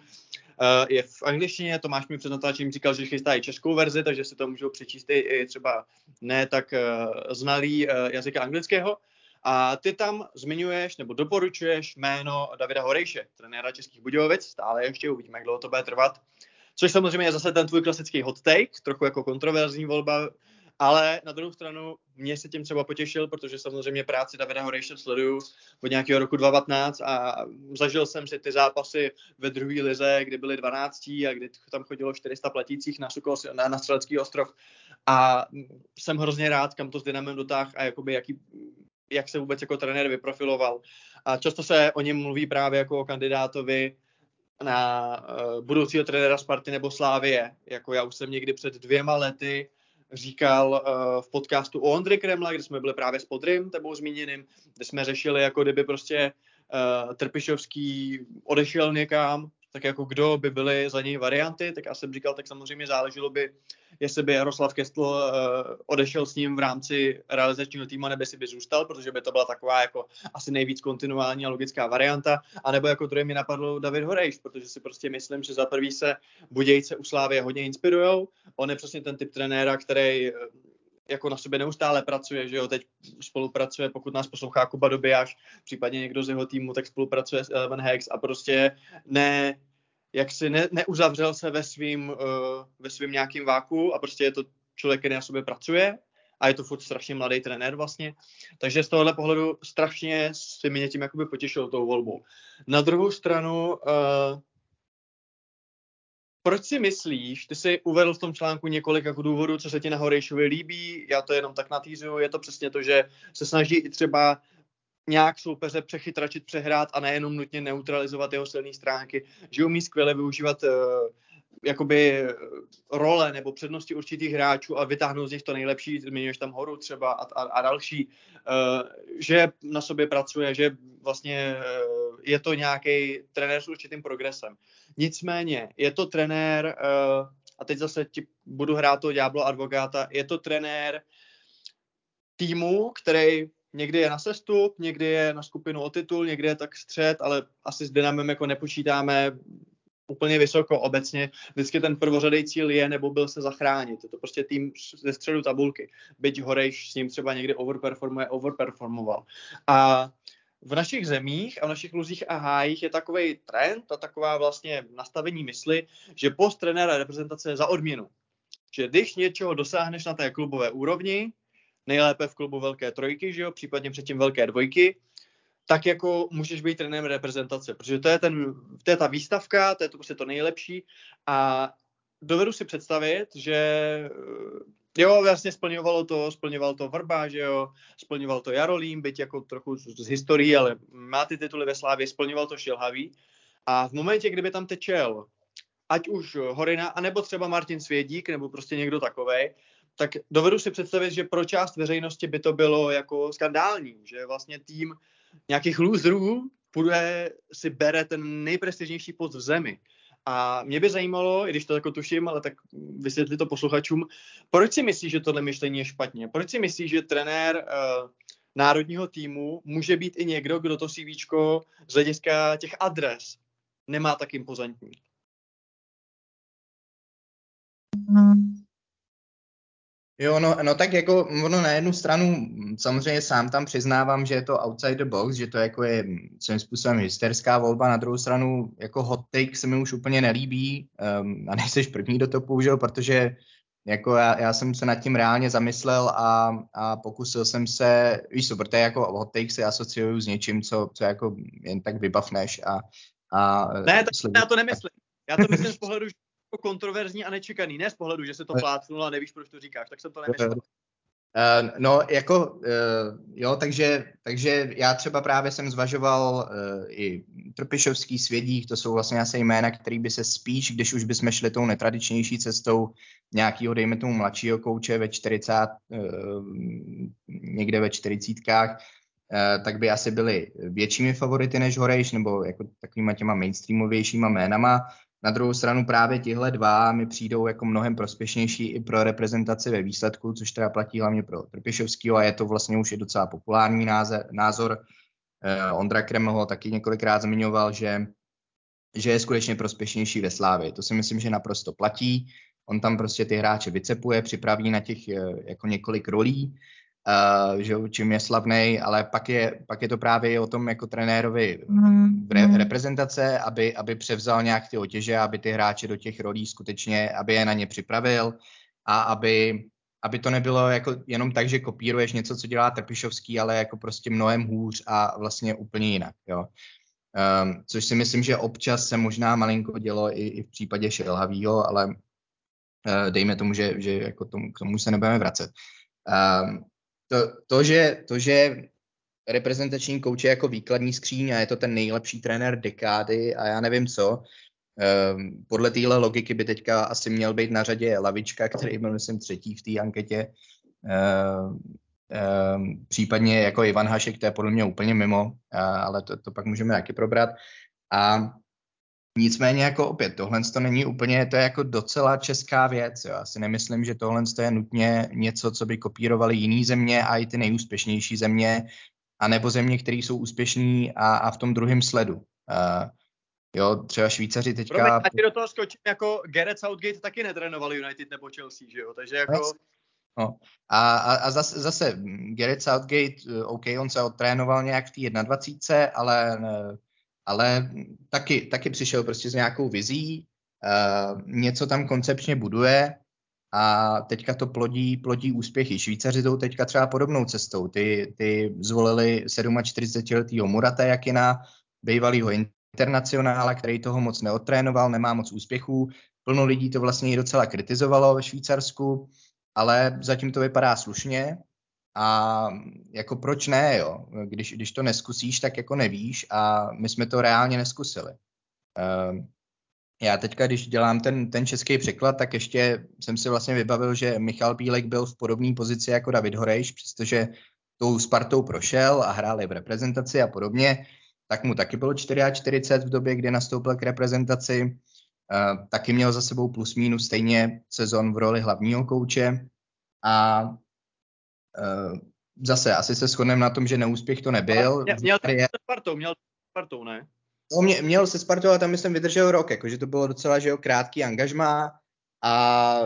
je v angličtině, Tomáš mi před natáčením říkal, že chystá i českou verzi, takže si to můžou přečíst i třeba ne tak uh, znalý jazyka anglického. A ty tam zmiňuješ nebo doporučuješ jméno Davida Horejše, trenéra Českých Budějovic, stále ještě uvidíme, jak dlouho to bude trvat. Což samozřejmě je zase ten tvůj klasický hot take, trochu jako kontroverzní volba, ale na druhou stranu mě se tím třeba potěšil, protože samozřejmě práci Davida Horejše sleduju od nějakého roku 2015 a zažil jsem si ty zápasy ve druhé lize, kdy byly 12 a kdy tam chodilo 400 platících na, Sukos, na, na Střelecký ostrov a jsem hrozně rád, kam to s Dynamem dotáh a jakoby jaký, jak se vůbec jako trenér vyprofiloval. A často se o něm mluví právě jako o kandidátovi na uh, budoucího trenéra Sparty nebo Slávie. Jako já už jsem někdy před dvěma lety říkal uh, v podcastu o Ondry Kremla, kde jsme byli právě s Podrym, tebou zmíněným, kde jsme řešili, jako kdyby prostě uh, Trpišovský odešel někam, tak jako kdo by byly za něj varianty, tak já jsem říkal, tak samozřejmě záleželo by, jestli by Jaroslav Kestl uh, odešel s ním v rámci realizačního týmu, nebo si by zůstal, protože by to byla taková jako asi nejvíc kontinuální a logická varianta, anebo jako druhý mi napadl David Horejš, protože si prostě myslím, že za prvý se Budějce u Slávy hodně inspirujou, on je přesně ten typ trenéra, který eh, jako na sobě neustále pracuje, že jo, teď spolupracuje, pokud nás poslouchá Kuba Dobijáš, případně někdo z jeho týmu, tak spolupracuje s Eleven Hex a prostě ne, jak si ne, neuzavřel se ve svým, uh, ve svým nějakým váku a prostě je to člověk, který na sobě pracuje a je to furt strašně mladý trenér vlastně. Takže z tohohle pohledu strašně si mě tím jakoby potěšil tou volbou. Na druhou stranu uh, proč si myslíš, ty jsi uvedl v tom článku několik jako důvodů, co se ti na Horejšovi líbí, já to jenom tak natýzuju, je to přesně to, že se snaží i třeba nějak soupeře přechytračit, přehrát a nejenom nutně neutralizovat jeho silné stránky, že umí skvěle využívat uh, jakoby role nebo přednosti určitých hráčů a vytáhnout z nich to nejlepší, zmiňuješ tam horu třeba a, a, a další, uh, že na sobě pracuje, že vlastně je to nějaký trenér s určitým progresem. Nicméně je to trenér, a teď zase ti budu hrát to Diablo advokáta, je to trenér týmu, který někdy je na sestup, někdy je na skupinu o titul, někdy je tak střed, ale asi s Dynamem jako nepočítáme úplně vysoko obecně. Vždycky ten prvořadý cíl je nebo byl se zachránit. Je to prostě tým ze středu tabulky. Byť Horejš s ním třeba někdy overperformuje, overperformoval. A v našich zemích a v našich luzích a hájích je takový trend a taková vlastně nastavení mysli, že post trenéra reprezentace je za odměnu. Že když něčeho dosáhneš na té klubové úrovni, nejlépe v klubu velké trojky, že jo, případně předtím velké dvojky, tak jako můžeš být trenérem reprezentace, protože to je, ten, to je ta výstavka, to je to prostě to nejlepší. A dovedu si představit, že jo, vlastně splňovalo to, splňoval to Vrba, že jo, splňoval to Jarolím, byť jako trochu z, z historií, ale má ty tituly ve Slávě, splňoval to Šilhavý. A v momentě, kdyby tam tečel ať už Horina, anebo třeba Martin Svědík, nebo prostě někdo takovej, tak dovedu si představit, že pro část veřejnosti by to bylo jako skandální, že vlastně tým nějakých loserů půjde, si bere ten nejprestižnější post v zemi. A mě by zajímalo, i když to jako tuším, ale tak vysvětli to posluchačům, proč si myslíš, že tohle myšlení je špatně? Proč si myslíš, že trenér uh, národního týmu může být i někdo, kdo to CV z hlediska těch adres nemá tak impozantní? Jo, no, no tak jako ono na jednu stranu samozřejmě sám tam přiznávám, že je to outside the box, že to jako je svým způsobem hysterská volba, na druhou stranu jako hot take se mi už úplně nelíbí um, a nejseš první, do to použil, protože jako já, já jsem se nad tím reálně zamyslel a, a pokusil jsem se, víš co, protože jako hot take se asociuju s něčím, co, co jako jen tak vybavneš a, a ne, tak já to nemyslím. Já to myslím z pohledu, že kontroverzní a nečekaný, ne z pohledu, že se to plácnulo a nevíš, proč to říkáš, tak jsem to nemyslel. Uh, no, jako, uh, jo, takže, takže já třeba právě jsem zvažoval uh, i Trpišovský, Svědík, to jsou vlastně asi jména, který by se spíš, když už bychom šli tou netradičnější cestou nějakého, dejme tomu, mladšího kouče ve 40, uh, někde ve čtyřicítkách, uh, tak by asi byly většími favority než Horejš, nebo jako takovýma těma mainstreamovějšíma jménama. Na druhou stranu právě tihle dva mi přijdou jako mnohem prospěšnější i pro reprezentaci ve výsledku, což teda platí hlavně pro Trpišovského a je to vlastně už i docela populární názor. názor. Eh, Ondra Kreml ho taky několikrát zmiňoval, že, že je skutečně prospěšnější ve Slávě. To si myslím, že naprosto platí. On tam prostě ty hráče vycepuje, připraví na těch eh, jako několik rolí uh, že čím je slavný, ale pak je, pak je to právě o tom jako trenérovi mm. re, mm. reprezentace, aby, aby převzal nějak ty otěže, aby ty hráče do těch rolí skutečně, aby je na ně připravil a aby, aby to nebylo jako jenom tak, že kopíruješ něco, co dělá Trpišovský, ale jako prostě mnohem hůř a vlastně úplně jinak, jo. Um, což si myslím, že občas se možná malinko dělo i, i v případě Šelhavýho, ale uh, dejme tomu, že, že jako tomu, k tomu se nebudeme vracet. Um, to, to, že, to, že reprezentační kouč je jako výkladní skříň a je to ten nejlepší trenér dekády a já nevím co, Um, podle téhle logiky by teďka asi měl být na řadě Lavička, který byl, myslím, třetí v té anketě. Um, um, případně jako Ivan Hašek, to je podle mě úplně mimo, ale to, to pak můžeme taky probrat. A Nicméně jako opět, tohle to není úplně, to je jako docela česká věc. Jo. Asi nemyslím, že tohle je nutně něco, co by kopírovali jiné země a i ty nejúspěšnější země, anebo země, které jsou úspěšní a, a v tom druhém sledu. Uh, jo, třeba Švýcaři teďka... Promiň, a ti do toho skočím, jako Gareth Southgate taky netrénoval United nebo Chelsea, že jo, takže jako... No. A, a, a zase, zase Gareth Southgate, OK, on se odtrénoval nějak v té 21, ale ale taky, taky přišel prostě s nějakou vizí, uh, něco tam koncepčně buduje a teďka to plodí, plodí úspěchy. Švýcaři jdou teďka třeba podobnou cestou. Ty, ty zvolili 47-letýho Murata Jakina, bývalýho internacionála, který toho moc neodtrénoval, nemá moc úspěchů. Plno lidí to vlastně i docela kritizovalo ve Švýcarsku, ale zatím to vypadá slušně a jako proč ne, jo? Když, když to neskusíš, tak jako nevíš a my jsme to reálně neskusili. Uh, já teďka, když dělám ten, ten český překlad, tak ještě jsem si vlastně vybavil, že Michal Bílek byl v podobné pozici jako David Horejš, přestože tou Spartou prošel a hráli v reprezentaci a podobně, tak mu taky bylo 44 v době, kdy nastoupil k reprezentaci. Uh, taky měl za sebou plus minus stejně sezon v roli hlavního kouče a zase, asi se shodneme na tom, že neúspěch to nebyl. Mě, měl se Spartou, měl se Spartou, ne? No, mě, měl se Spartou a tam jsem vydržel rok, jakože to bylo docela, že jo, krátký angažmá a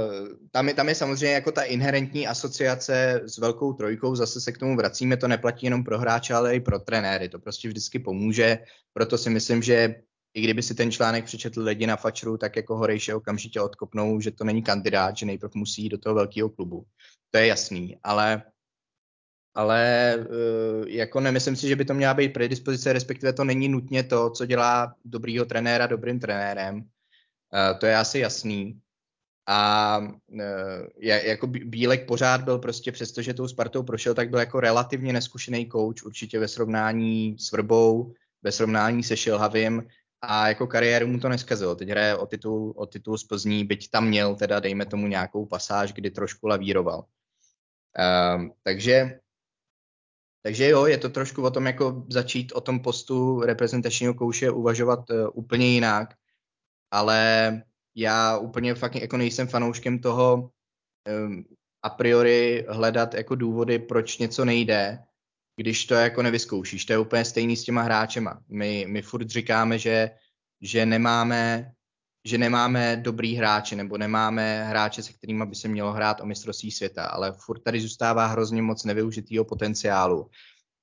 tam je, tam je samozřejmě jako ta inherentní asociace s velkou trojkou, zase se k tomu vracíme, to neplatí jenom pro hráče, ale i pro trenéry, to prostě vždycky pomůže, proto si myslím, že i kdyby si ten článek přečetl lidi na fačru, tak jako Horejše okamžitě odkopnou, že to není kandidát, že nejprve musí jít do toho velkého klubu. To je jasný, ale ale uh, jako nemyslím si, že by to měla být predispozice, respektive to není nutně to, co dělá dobrýho trenéra dobrým trenérem. Uh, to je asi jasný. A uh, jako Bílek pořád byl prostě, přestože tou Spartou prošel, tak byl jako relativně neskušený kouč, určitě ve srovnání s Vrbou, ve srovnání se Šilhavým a jako kariéru mu to neskazilo. Teď hraje o titul, o titul z Plzní, byť tam měl teda, dejme tomu, nějakou pasáž, kdy trošku lavíroval. Uh, takže takže jo, je to trošku o tom, jako začít o tom postu reprezentačního kouše uvažovat uh, úplně jinak, ale já úplně fakt jako nejsem fanouškem toho um, a priori hledat jako důvody, proč něco nejde, když to jako nevyzkoušíš. To je úplně stejný s těma hráčema. My, my furt říkáme, že, že nemáme že nemáme dobrý hráče nebo nemáme hráče, se kterými by se mělo hrát o mistrovství světa, ale furt tady zůstává hrozně moc nevyužitýho potenciálu.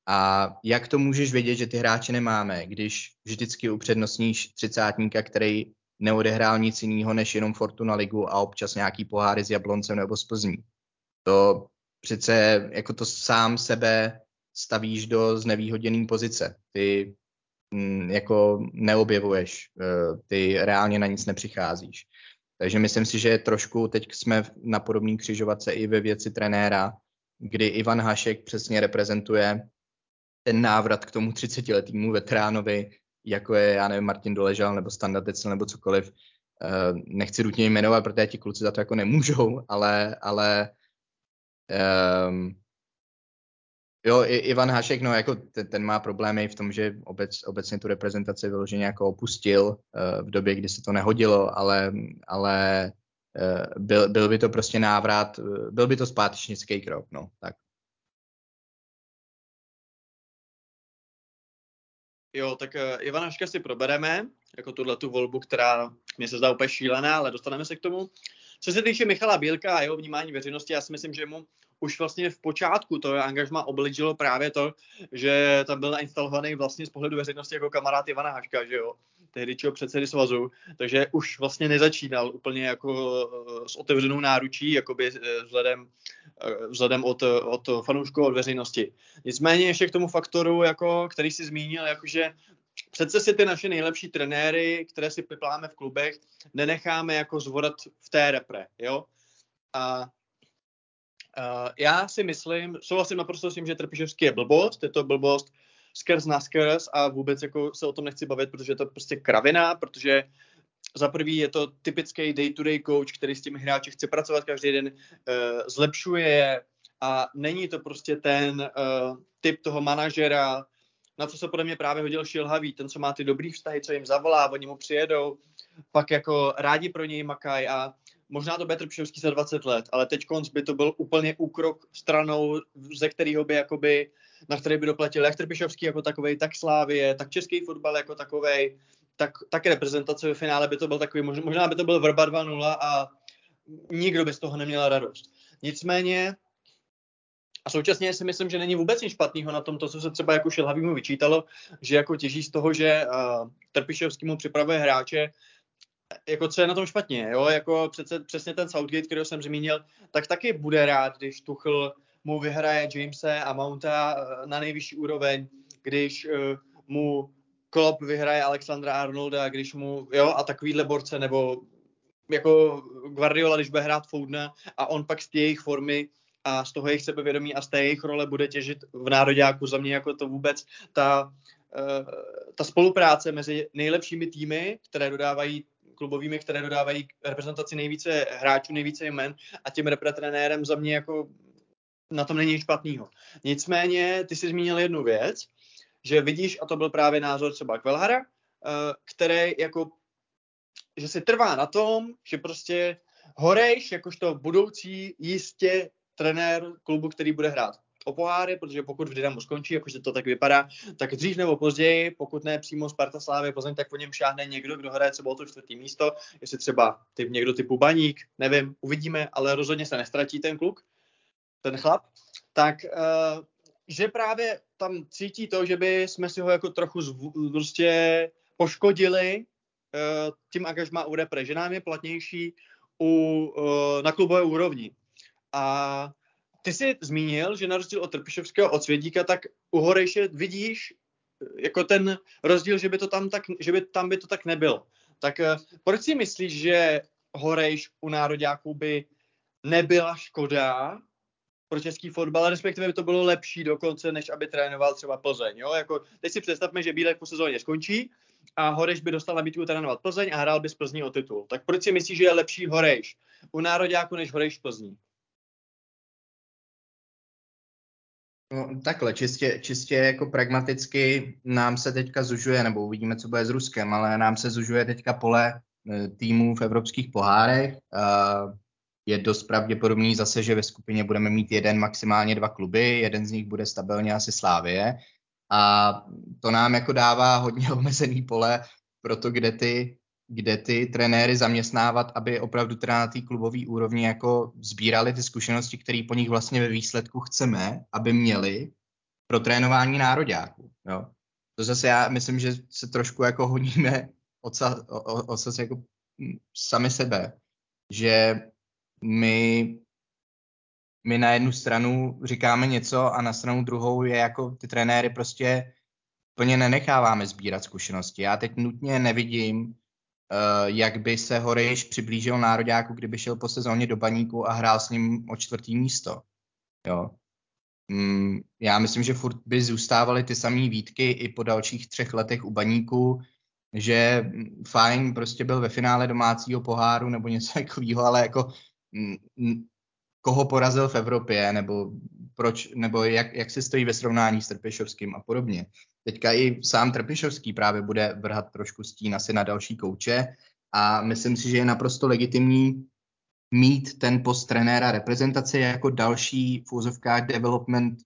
A jak to můžeš vědět, že ty hráče nemáme, když vždycky upřednostníš třicátníka, který neodehrál nic jiného než jenom Fortuna ligu a občas nějaký poháry s Jabloncem nebo s Plzní. To přece jako to sám sebe stavíš do znevýhodněné pozice. Ty jako neobjevuješ, eh, ty reálně na nic nepřicházíš. Takže myslím si, že trošku teď jsme na podobný křižovatce i ve věci trenéra, kdy Ivan Hašek přesně reprezentuje ten návrat k tomu 30-letýmu veteránovi, jako je, já nevím, Martin Doležal nebo Standa Decel nebo cokoliv. Eh, nechci nutně jmenovat, protože ti kluci za to jako nemůžou, ale, ale um, Jo, Ivan Hašek, no jako ten, ten má problémy v tom, že obec, obecně tu reprezentaci vyloženě jako opustil uh, v době, kdy se to nehodilo, ale, ale uh, byl, byl by to prostě návrat, uh, byl by to zpátečnický krok, no, tak. Jo, tak uh, Ivana Haška si probereme, jako tuhle tu volbu, která mě se zdá úplně šílená, ale dostaneme se k tomu. Co se týče Michala Bílka a jeho vnímání veřejnosti, já si myslím, že mu už vlastně v počátku to angažma obličilo právě to, že tam byl nainstalovaný vlastně z pohledu veřejnosti jako kamarád Ivana Haška, že jo, tehdy čeho předsedy svazu, takže už vlastně nezačínal úplně jako eh, s otevřenou náručí, jakoby eh, vzhledem, eh, vzhledem od, od fanoušků, od veřejnosti. Nicméně ještě k tomu faktoru, jako, který si zmínil, jakože přece si ty naše nejlepší trenéry, které si pipláme v klubech, nenecháme jako zvodat v té repre, jo. A já si myslím, souhlasím naprosto s tím, že Trpišovský je blbost, je to blbost skrz na skrz a vůbec jako se o tom nechci bavit, protože je to prostě kravina, protože za prvý je to typický day-to-day coach, který s těmi hráči chce pracovat každý den, uh, zlepšuje je a není to prostě ten uh, typ toho manažera, na co se podle mě právě hodil Šilhavý, ten, co má ty dobrý vztahy, co jim zavolá, oni mu přijedou, pak jako rádi pro něj makají a možná to bude Trpšovský za 20 let, ale teď konc by to byl úplně úkrok stranou, ze kterého by jakoby, na který by doplatil jak Trpišovský jako takový, tak Slávie, tak český fotbal jako takový, tak, tak reprezentace ve finále by to byl takový, možná by to byl Vrba 2-0 a nikdo by z toho neměl radost. Nicméně, a současně si myslím, že není vůbec nic špatného na tom, to, co se třeba jako Šilhavýmu vyčítalo, že jako těží z toho, že uh, Trpišovský mu připravuje hráče, jako co je na tom špatně, jo, jako přece, přesně ten Southgate, který jsem zmínil, tak taky bude rád, když Tuchl mu vyhraje Jamese a Mounta eh, na nejvyšší úroveň, když uh, mu Klopp vyhraje Alexandra Arnolda, když mu, jo, a takovýhle borce, nebo jako Guardiola, když bude hrát Foudna a on pak z té jejich formy a z toho jejich sebevědomí a z té jejich role bude těžit v nároďáku. Za mě jako to vůbec ta, uh, ta spolupráce mezi nejlepšími týmy, které dodávají klubovými, které dodávají reprezentaci nejvíce hráčů, nejvíce jmen a tím repretrenérem za mě jako na tom není nic špatného. Nicméně, ty jsi zmínil jednu věc, že vidíš, a to byl právě názor třeba Kvelhara, eh, který jako, že se trvá na tom, že prostě Horejš, jakožto budoucí jistě trenér klubu, který bude hrát o poháry, protože pokud v Dynamo skončí, jakože to tak vypadá, tak dřív nebo později, pokud ne přímo Sparta Slávy Plzeň, tak po něm šáhne někdo, kdo hraje třeba o to čtvrtý místo, jestli třeba typ, někdo typu Baník, nevím, uvidíme, ale rozhodně se nestratí ten kluk, ten chlap, tak uh, že právě tam cítí to, že by jsme si ho jako trochu zv- prostě poškodili uh, tím angažmá u repre, že nám je platnější u, uh, na klubové úrovni. A ty jsi zmínil, že na rozdíl od Trpišovského od Svědíka, tak u Horejše vidíš eh, jako ten rozdíl, že by, to tam, tak, že by tam by to tak nebylo. Tak eh, proč si myslíš, že Horejš u nároďáků by nebyla škoda pro český fotbal, respektive by to bylo lepší dokonce, než aby trénoval třeba Plzeň. Jo? Jako, teď si představme, že Bílek po sezóně skončí a Horejš by dostal nabídku trénovat Plzeň a hrál by z Plzní o titul. Tak proč si myslíš, že je lepší Horejš u nároďáku než Horejš v Plzní? No, takhle, čistě, čistě jako pragmaticky nám se teďka zužuje, nebo uvidíme, co bude s Ruskem, ale nám se zužuje teďka pole e, týmů v evropských pohárech. Je dost pravděpodobný zase, že ve skupině budeme mít jeden, maximálně dva kluby, jeden z nich bude stabilně asi Slávie. A to nám jako dává hodně *laughs* omezený pole pro to, kde ty kde ty trenéry zaměstnávat, aby opravdu teda na té klubové úrovni jako sbírali ty zkušenosti, které po nich vlastně ve výsledku chceme, aby měli pro trénování nároďáků. Jo. To zase já myslím, že se trošku jako honíme odsaz, odsaz jako sami sebe, že my, my na jednu stranu říkáme něco a na stranu druhou je jako ty trenéry prostě plně nenecháváme sbírat zkušenosti. Já teď nutně nevidím, jak by se Horejš přiblížil nároďáku, kdyby šel po sezóně do baníku a hrál s ním o čtvrtý místo. Jo. Mm, já myslím, že furt by zůstávaly ty samé výtky i po dalších třech letech u baníku, že mm, fajn, prostě byl ve finále domácího poháru nebo něco *laughs* takového, ale jako mm, koho porazil v Evropě, nebo proč, nebo jak, jak se stojí ve srovnání s Trpišovským a podobně. Teďka i sám Trpišovský právě bude vrhat trošku stín asi na další kouče a myslím si, že je naprosto legitimní mít ten post trenéra reprezentace jako další v úzovkách development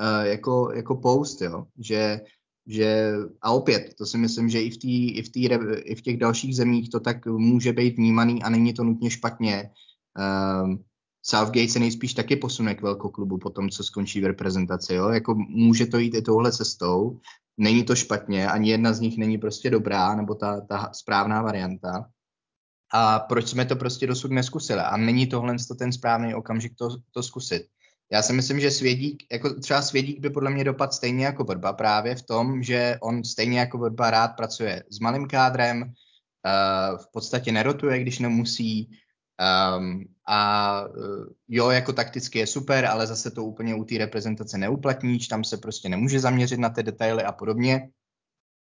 uh, jako, jako post, jo? Že, že a opět, to si myslím, že i v, tý, i, v tý, i v těch dalších zemích to tak může být vnímaný a není to nutně špatně. Uh, Southgate se nejspíš taky posune k velkoklubu po tom, co skončí v reprezentaci. Jo? Jako může to jít i touhle cestou. Není to špatně, ani jedna z nich není prostě dobrá, nebo ta, ta správná varianta. A proč jsme to prostě dosud neskusili? A není tohle ten správný okamžik to, to zkusit. Já si myslím, že Svědík, jako třeba Svědík by podle mě dopadl stejně jako Vrba právě v tom, že on stejně jako Vrba rád pracuje s malým kádrem, uh, v podstatě nerotuje, když nemusí, Um, a uh, jo, jako takticky je super, ale zase to úplně u té reprezentace neuplatníš, tam se prostě nemůže zaměřit na ty detaily a podobně.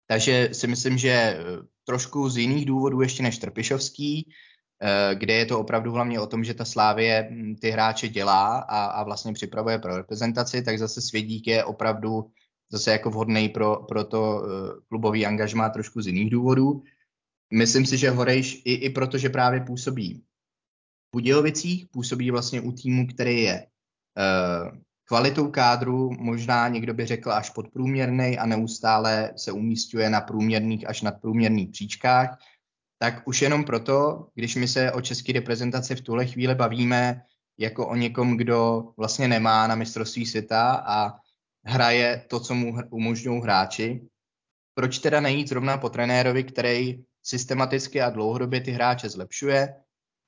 Takže si myslím, že eh, trošku z jiných důvodů ještě než Trpišovský, uh, kde je to opravdu hlavně o tom, že ta Slávě hm, ty hráče dělá a, a vlastně připravuje pro reprezentaci, tak zase Svědík je opravdu zase jako vhodný pro, pro to klubový angažmá trošku z jiných důvodů. Myslím si, že Horejš i, i proto, že právě působí Budějovicích, působí vlastně u týmu, který je uh, kvalitou kádru, možná někdo by řekl až podprůměrný a neustále se umístuje na průměrných až nadprůměrných příčkách, tak už jenom proto, když my se o české reprezentaci v tuhle chvíli bavíme jako o někom, kdo vlastně nemá na mistrovství světa a hraje to, co mu umožňují hráči, proč teda nejít zrovna po trenérovi, který systematicky a dlouhodobě ty hráče zlepšuje,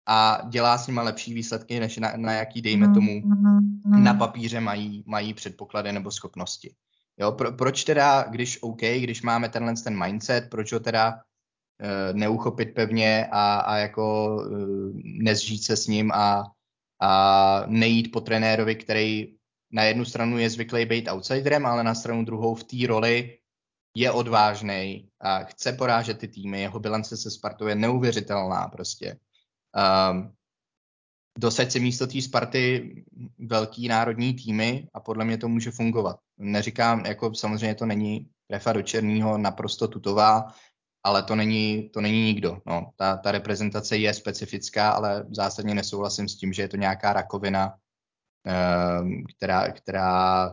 a dělá s nima lepší výsledky, než na, na jaký, dejme mm, tomu, mm, mm. na papíře mají, mají předpoklady nebo schopnosti. Jo, pro, proč teda, když OK, když máme tenhle ten mindset, proč ho teda uh, neuchopit pevně a, a jako uh, nezžít se s ním a, a nejít po trenérovi, který na jednu stranu je zvyklý být outsiderem, ale na stranu druhou v té roli je odvážný a chce porážet ty týmy, jeho bilance se Spartou je neuvěřitelná prostě. Um, dosaď se místo té Sparty velký národní týmy a podle mě to může fungovat. Neříkám, jako samozřejmě to není trefa do černého naprosto tutová, ale to není, to není nikdo. No, ta, ta reprezentace je specifická, ale zásadně nesouhlasím s tím, že je to nějaká rakovina, um, která, která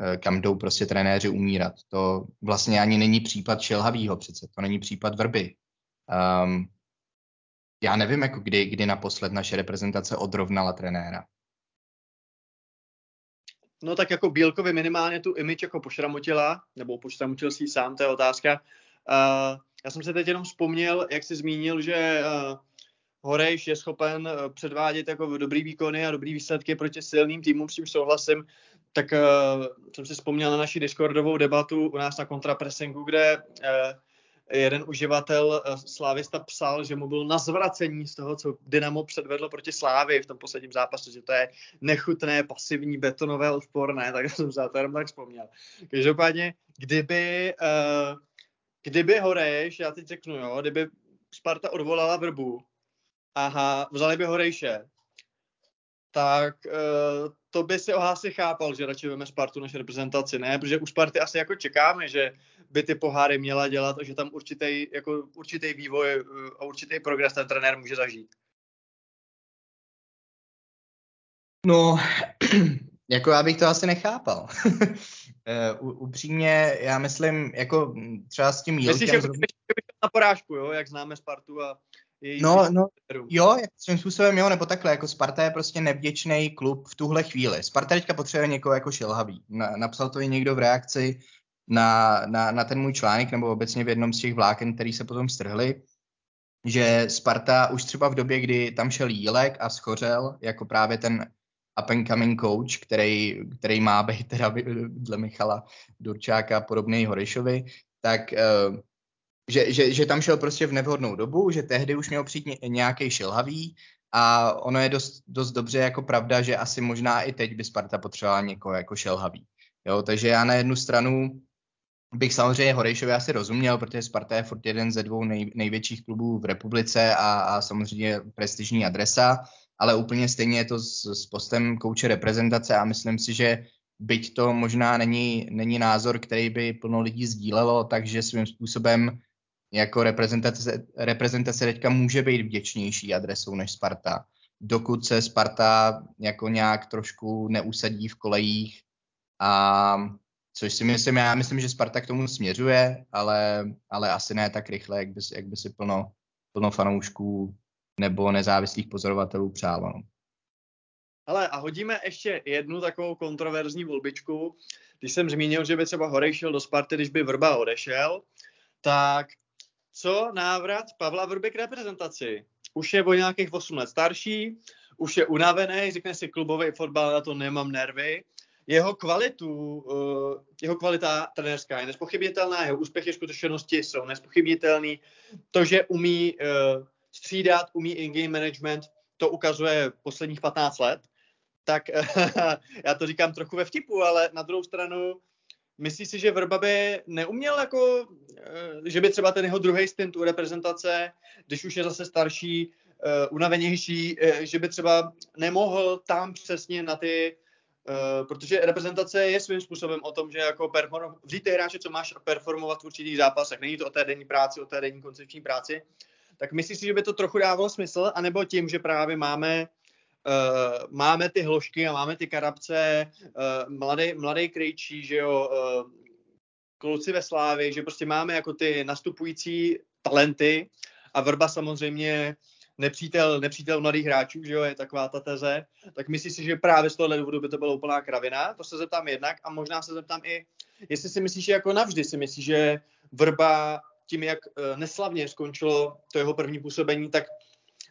eh, kam jdou prostě trenéři umírat. To vlastně ani není případ Šelhavýho přece, to není případ Vrby. Um, já nevím, jako kdy, kdy naposled naše reprezentace odrovnala trenéra. No tak jako Bílkovi minimálně tu image jako pošramotila, nebo pošramotil si sám, to je otázka. Uh, já jsem se teď jenom vzpomněl, jak jsi zmínil, že uh, Horejš je schopen uh, předvádět jako dobrý výkony a dobrý výsledky proti silným týmům, s tím souhlasím. Tak uh, jsem si vzpomněl na naši Discordovou debatu u nás na kontrapressingu, kde uh, jeden uživatel eh, Slávista psal, že mu byl na zvracení z toho, co Dynamo předvedlo proti Slávy v tom posledním zápase, že to je nechutné, pasivní, betonové, odporné, *laughs* tak jsem se to jenom tak vzpomněl. Každopádně, kdyby, uh, kdyby Horejš, já teď řeknu, jo, kdyby Sparta odvolala Vrbu, aha, vzali by Horejše, tak uh, to by si Ohasi chápal, že radši veme Spartu než reprezentaci, ne? Protože u Sparty asi jako čekáme, že by ty poháry měla dělat a že tam určitý, jako určitý vývoj eh, a určitý progres ten trenér může zažít. No, *clears throat* jako já bych to asi nechápal. *laughs* uh, upřímně, já myslím, jako třeba s tím Myslíš, že zrovna... na porážku, jo, jak známe Spartu a No, no, jo, svým způsobem jo, nebo takhle, jako Sparta je prostě nevděčný klub v tuhle chvíli. Sparta teďka potřebuje někoho jako šelhavý. Na, napsal to i někdo v reakci, na, na, na ten můj článek nebo obecně v jednom z těch vláken, který se potom strhli, že Sparta už třeba v době, kdy tam šel Jílek a schořel, jako právě ten up and coming coach, který, který má být teda *laughs* dle Michala Durčáka podobný Horešovi, tak uh, že, že, že tam šel prostě v nevhodnou dobu, že tehdy už měl přijít nějaký šilhavý a ono je dost, dost dobře jako pravda, že asi možná i teď by Sparta potřebovala někoho jako šelhavý. Jo, takže já na jednu stranu bych samozřejmě Horejšovi asi rozuměl, protože Sparta je furt jeden ze dvou nej, největších klubů v republice a, a samozřejmě prestižní adresa, ale úplně stejně je to s, s postem kouče reprezentace a myslím si, že byť to možná není, není názor, který by plno lidí sdílelo, takže svým způsobem jako reprezentace, reprezentace teďka může být vděčnější adresou než Sparta. Dokud se Sparta jako nějak trošku neusadí v kolejích a což si myslím, já myslím, že Sparta k tomu směřuje, ale, ale asi ne tak rychle, jak by, jak by si plno, plno fanoušků nebo nezávislých pozorovatelů přálo. No. Ale a hodíme ještě jednu takovou kontroverzní volbičku. Když jsem zmínil, že by třeba Horej šel do Sparty, když by Vrba odešel, tak co návrat Pavla Vrby k reprezentaci? Už je o nějakých 8 let starší, už je unavený, řekne si klubový fotbal, na to nemám nervy. Jeho kvalitu, uh, jeho kvalita trenérská je nespochybnitelná, jeho úspěchy, skutečnosti jsou nespochybnitelný. To, že umí uh, střídat, umí in-game management, to ukazuje posledních 15 let. Tak *laughs* já to říkám trochu ve vtipu, ale na druhou stranu Myslíš si, že Vrba by neuměl jako, eh, že by třeba ten jeho druhý stint u reprezentace, když už je zase starší, uh, unavenější, uh, že by třeba nemohl tam přesně na ty, protože reprezentace je svým způsobem o tom, že jako perform, vzít ty hráče, co máš performovat v určitých zápasech, není to o té denní práci, o té denní koncepční práci, tak myslíš si, že by to trochu dávalo smysl, anebo tím, že právě máme uh, máme ty hložky a máme ty karabce, uh, mladý, mladý krejčí, že jo, uh, kluci ve Slávě, že prostě máme jako ty nastupující talenty a Vrba samozřejmě nepřítel, nepřítel mladých hráčů, že jo, je taková ta teze, tak myslíš si, že právě z tohohle důvodu by to byla úplná kravina? To se zeptám jednak a možná se zeptám i, jestli si myslíš, že jako navždy si myslíš, že Vrba tím, jak neslavně skončilo to jeho první působení, tak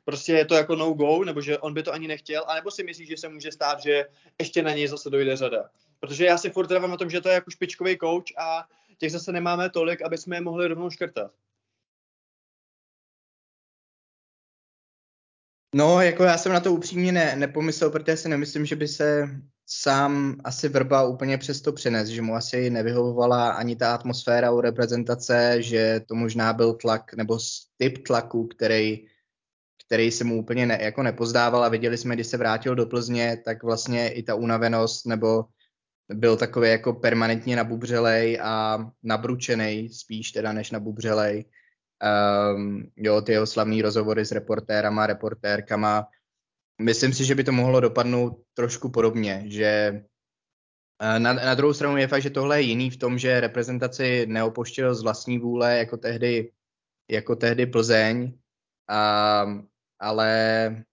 prostě je to jako no go, nebo že on by to ani nechtěl, anebo si myslíš, že se může stát, že ještě na něj zase dojde řada. Protože já si furt trvám na tom, že to je jako špičkový coach a těch zase nemáme tolik, aby jsme je mohli rovnou škrtat. No, jako já jsem na to upřímně ne, nepomyslel, protože si nemyslím, že by se sám asi Vrba úplně přesto přenes, že mu asi nevyhovovala ani ta atmosféra u reprezentace, že to možná byl tlak nebo typ tlaku, který který se mu úplně ne, jako nepozdával a viděli jsme, když se vrátil do Plzně, tak vlastně i ta unavenost nebo byl takový jako permanentně nabubřelej a nabručený spíš teda než nabubřelej. Um, jo, ty jeho slavný rozhovory s reportérama, reportérkama. Myslím si, že by to mohlo dopadnout trošku podobně, že eh, na, na druhou stranu je fakt, že tohle je jiný v tom, že reprezentaci neopoštěl z vlastní vůle jako tehdy, jako tehdy Plzeň. A ale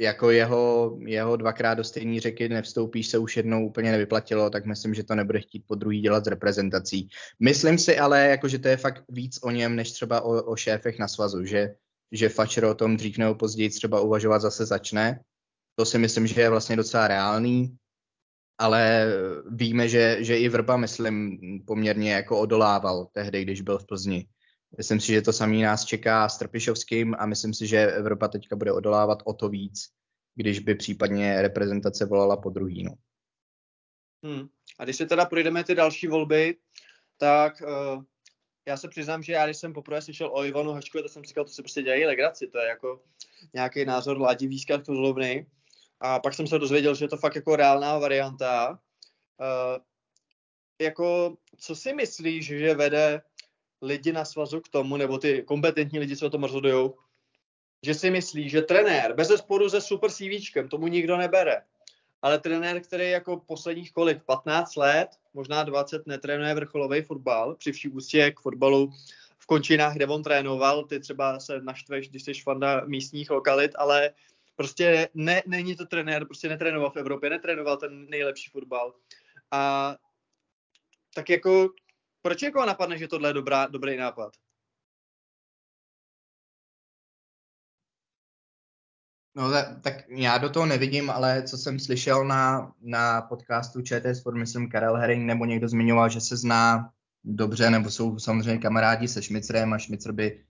jako jeho, jeho dvakrát do stejné řeky nevstoupíš se už jednou úplně nevyplatilo, tak myslím, že to nebude chtít po druhý dělat s reprezentací. Myslím si ale, jako, že to je fakt víc o něm, než třeba o, o šéfech na svazu, že, že Fatscher o tom dřív nebo později třeba uvažovat zase začne. To si myslím, že je vlastně docela reálný, ale víme, že, že i Vrba, myslím, poměrně jako odolával tehdy, když byl v Plzni. Myslím si, že to samý nás čeká s Trpišovským a myslím si, že Evropa teďka bude odolávat o to víc, když by případně reprezentace volala po druhý. No. Hmm. A když se teda projdeme ty další volby, tak uh, já se přiznám, že já když jsem poprvé slyšel o Ivanu Hačkovi, tak jsem říkal, to se prostě dělají legraci, to je jako nějaký názor Ládi Výskat zlovný. A pak jsem se dozvěděl, že je to fakt jako reálná varianta. Uh, jako, co si myslíš, že vede lidi na svazu k tomu, nebo ty kompetentní lidi, co o tom rozhodují, že si myslí, že trenér, bez sporu se super CVčkem, tomu nikdo nebere, ale trenér, který jako posledních kolik, 15 let, možná 20 netrénuje vrcholový fotbal, při vší ústě k fotbalu v končinách, kde on trénoval, ty třeba se naštveš, když jsi fanda místních lokalit, ale prostě ne, není to trenér, prostě netrénoval v Evropě, netrénoval ten nejlepší fotbal. A tak jako proč někoho napadne, že tohle je dobrá, dobrý nápad? No tak já do toho nevidím, ale co jsem slyšel na, na podcastu ČT Sport, myslím Karel Herring, nebo někdo zmiňoval, že se zná dobře, nebo jsou samozřejmě kamarádi se Šmicrem a Šmicr by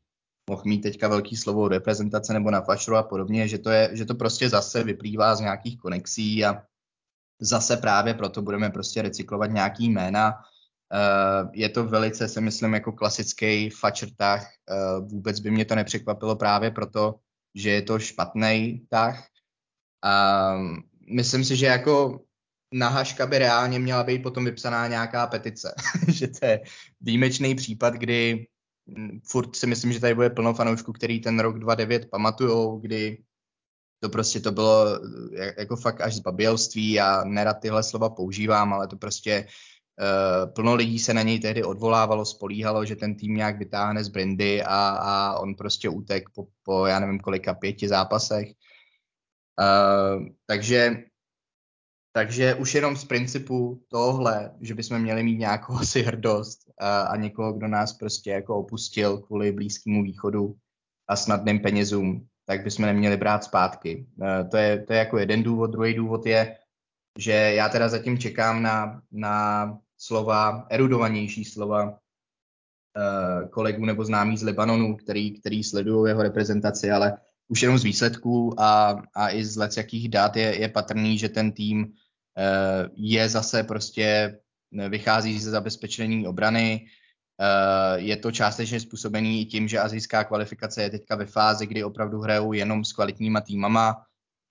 mohl mít teďka velký slovo reprezentace nebo na fašru a podobně, že to, je, že to prostě zase vyplývá z nějakých konexí a zase právě proto budeme prostě recyklovat nějaký jména. Uh, je to velice, si myslím, jako klasický fačr tah. Uh, vůbec by mě to nepřekvapilo právě proto, že je to špatný tah. A myslím si, že jako na Haška by reálně měla být potom vypsaná nějaká petice. *laughs* že to je výjimečný případ, kdy furt si myslím, že tady bude plno fanoušků, který ten rok 29 pamatujou, kdy to prostě to bylo jako fakt až zbabělství. Já nerad tyhle slova používám, ale to prostě plno lidí se na něj tehdy odvolávalo, spolíhalo, že ten tým nějak vytáhne z Brindy a, a on prostě utek po, po, já nevím kolika, pěti zápasech. Uh, takže takže už jenom z principu tohle, že bychom měli mít nějakou *laughs* asi hrdost a, a někoho, kdo nás prostě jako opustil kvůli blízkému východu a snadným penězům, tak bychom neměli brát zpátky. E, to je, to je jako jeden důvod. Druhý důvod je, že já teda zatím čekám na, na slova, erudovanější slova e, kolegů nebo známých z Libanonu, který, který sledují jeho reprezentaci, ale už jenom z výsledků a, a i z let jakých dát je, je patrný, že ten tým Eh, je zase prostě, eh, vychází ze zabezpečení obrany, eh, je to částečně způsobený i tím, že azijská kvalifikace je teďka ve fázi, kdy opravdu hrajou jenom s kvalitníma týmama,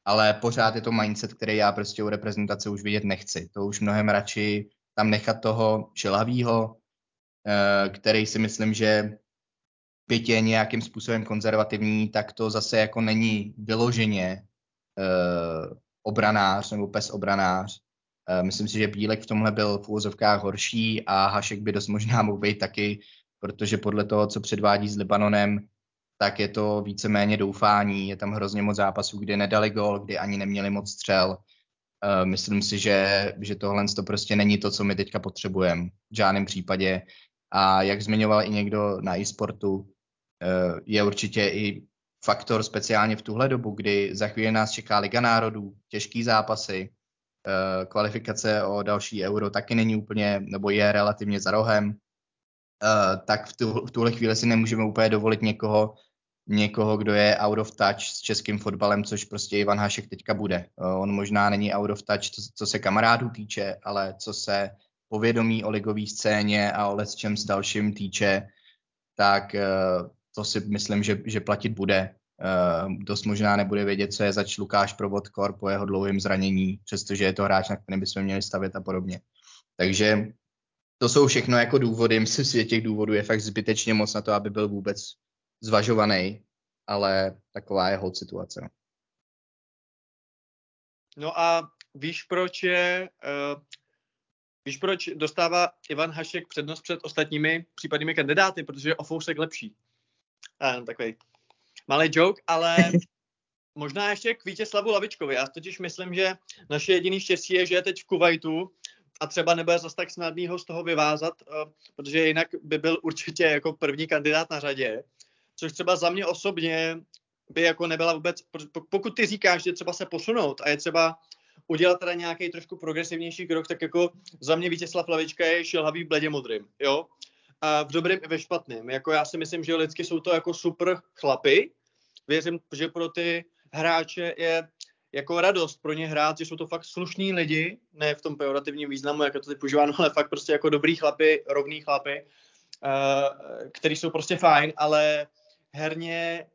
ale pořád je to mindset, který já prostě u reprezentace už vidět nechci. To už mnohem radši tam nechat toho šilhavýho, který si myslím, že byť je nějakým způsobem konzervativní, tak to zase jako není vyloženě obranář nebo pes obranář. Eh, myslím si, že Bílek v tomhle byl v úvozovkách horší a Hašek by dost možná mohl být taky, protože podle toho, co předvádí s Libanonem, tak je to víceméně doufání. Je tam hrozně moc zápasů, kdy nedali gol, kdy ani neměli moc střel. Eh, myslím si, že, že tohle to prostě není to, co my teďka potřebujeme v žádném případě. A jak zmiňoval i někdo na e-sportu, eh, je určitě i faktor speciálně v tuhle dobu, kdy za chvíli nás čeká Liga národů, těžký zápasy, eh, kvalifikace o další euro taky není úplně, nebo je relativně za rohem, tak v, tu, v tuhle chvíli si nemůžeme úplně dovolit někoho, někoho, kdo je out of touch s českým fotbalem, což prostě Ivan Hašek teďka bude. Eh, on možná není out of touch, co, co se kamarádů týče, ale co se povědomí o ligové scéně a o čem s dalším týče, tak to si myslím, že, že platit bude. Uh, dost možná nebude vědět, co je zač Lukáš Provodkor po jeho dlouhém zranění, přestože je to hráč, na kterém bychom měli stavět a podobně. Takže to jsou všechno jako důvody. Myslím si, že těch důvodů je fakt zbytečně moc na to, aby byl vůbec zvažovaný, ale taková je hod situace. No, no a víš, proč je, uh, víš, proč dostává Ivan Hašek přednost před ostatními případnými kandidáty, protože je o fousek lepší. Uh, takový malý joke, ale *laughs* možná ještě k Vítězslavu Lavičkovi. Já totiž myslím, že naše jediný štěstí je, že je teď v Kuwaitu a třeba nebude zase tak snadný ho z toho vyvázat, uh, protože jinak by byl určitě jako první kandidát na řadě. Což třeba za mě osobně by jako nebyla vůbec, pokud ty říkáš, že třeba se posunout a je třeba udělat teda nějaký trošku progresivnější krok, tak jako za mě Vítězslav Lavička je šilhavý bledě modrým, jo a v dobrém i ve špatném. Jako já si myslím, že lidsky jsou to jako super chlapy. Věřím, že pro ty hráče je jako radost pro ně hrát, že jsou to fakt slušní lidi, ne v tom pejorativním významu, jako to teď používáno, ale fakt prostě jako dobrý chlapy, rovný chlapy, uh, který jsou prostě fajn, ale herně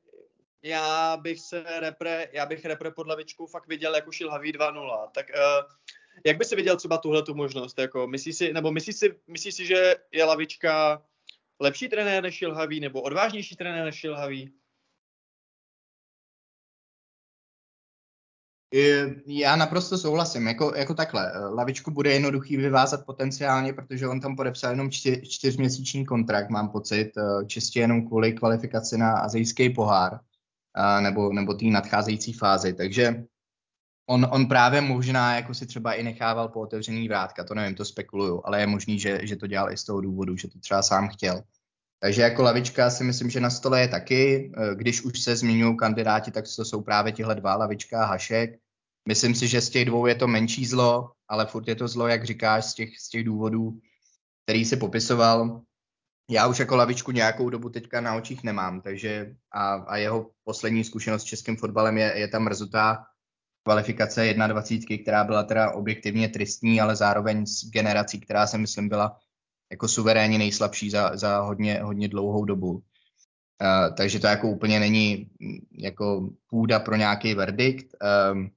já bych se repre, já bych repre pod lavičkou fakt viděl jako šilhavý 2-0. Tak uh, jak by si viděl třeba tuhle tu možnost? Jako, myslíš si, nebo myslíš si, myslíš si, že je Lavička lepší trenér než Šilhavý, nebo odvážnější trenér než Šilhavý? Já naprosto souhlasím, jako, jako takhle. Lavičku bude jednoduchý vyvázat potenciálně, protože on tam podepsal jenom čtyř, čtyřměsíční kontrakt, mám pocit, eh, čistě jenom kvůli kvalifikaci na azijský pohár, nebo, nebo té nadcházející fázi. Takže on, on právě možná jako si třeba i nechával po otevřený vrátka, to nevím, to spekuluju, ale je možný, že, že to dělal i z toho důvodu, že to třeba sám chtěl. Takže jako lavička si myslím, že na stole je taky. Eh, když už se zmiňují kandidáti, tak to jsou právě tihle dva, lavička a Hašek. Myslím si, že z těch dvou je to menší zlo, ale furt je to zlo, jak říkáš, z těch, z těch důvodů, který si popisoval. Já už jako lavičku nějakou dobu teďka na očích nemám, takže a, a jeho poslední zkušenost s českým fotbalem je, je ta mrzutá kvalifikace 21, která byla teda objektivně tristní, ale zároveň s generací, která se myslím byla jako suverénně nejslabší za, za hodně, hodně dlouhou dobu. Uh, takže to jako úplně není mm, jako půda pro nějaký verdikt, um,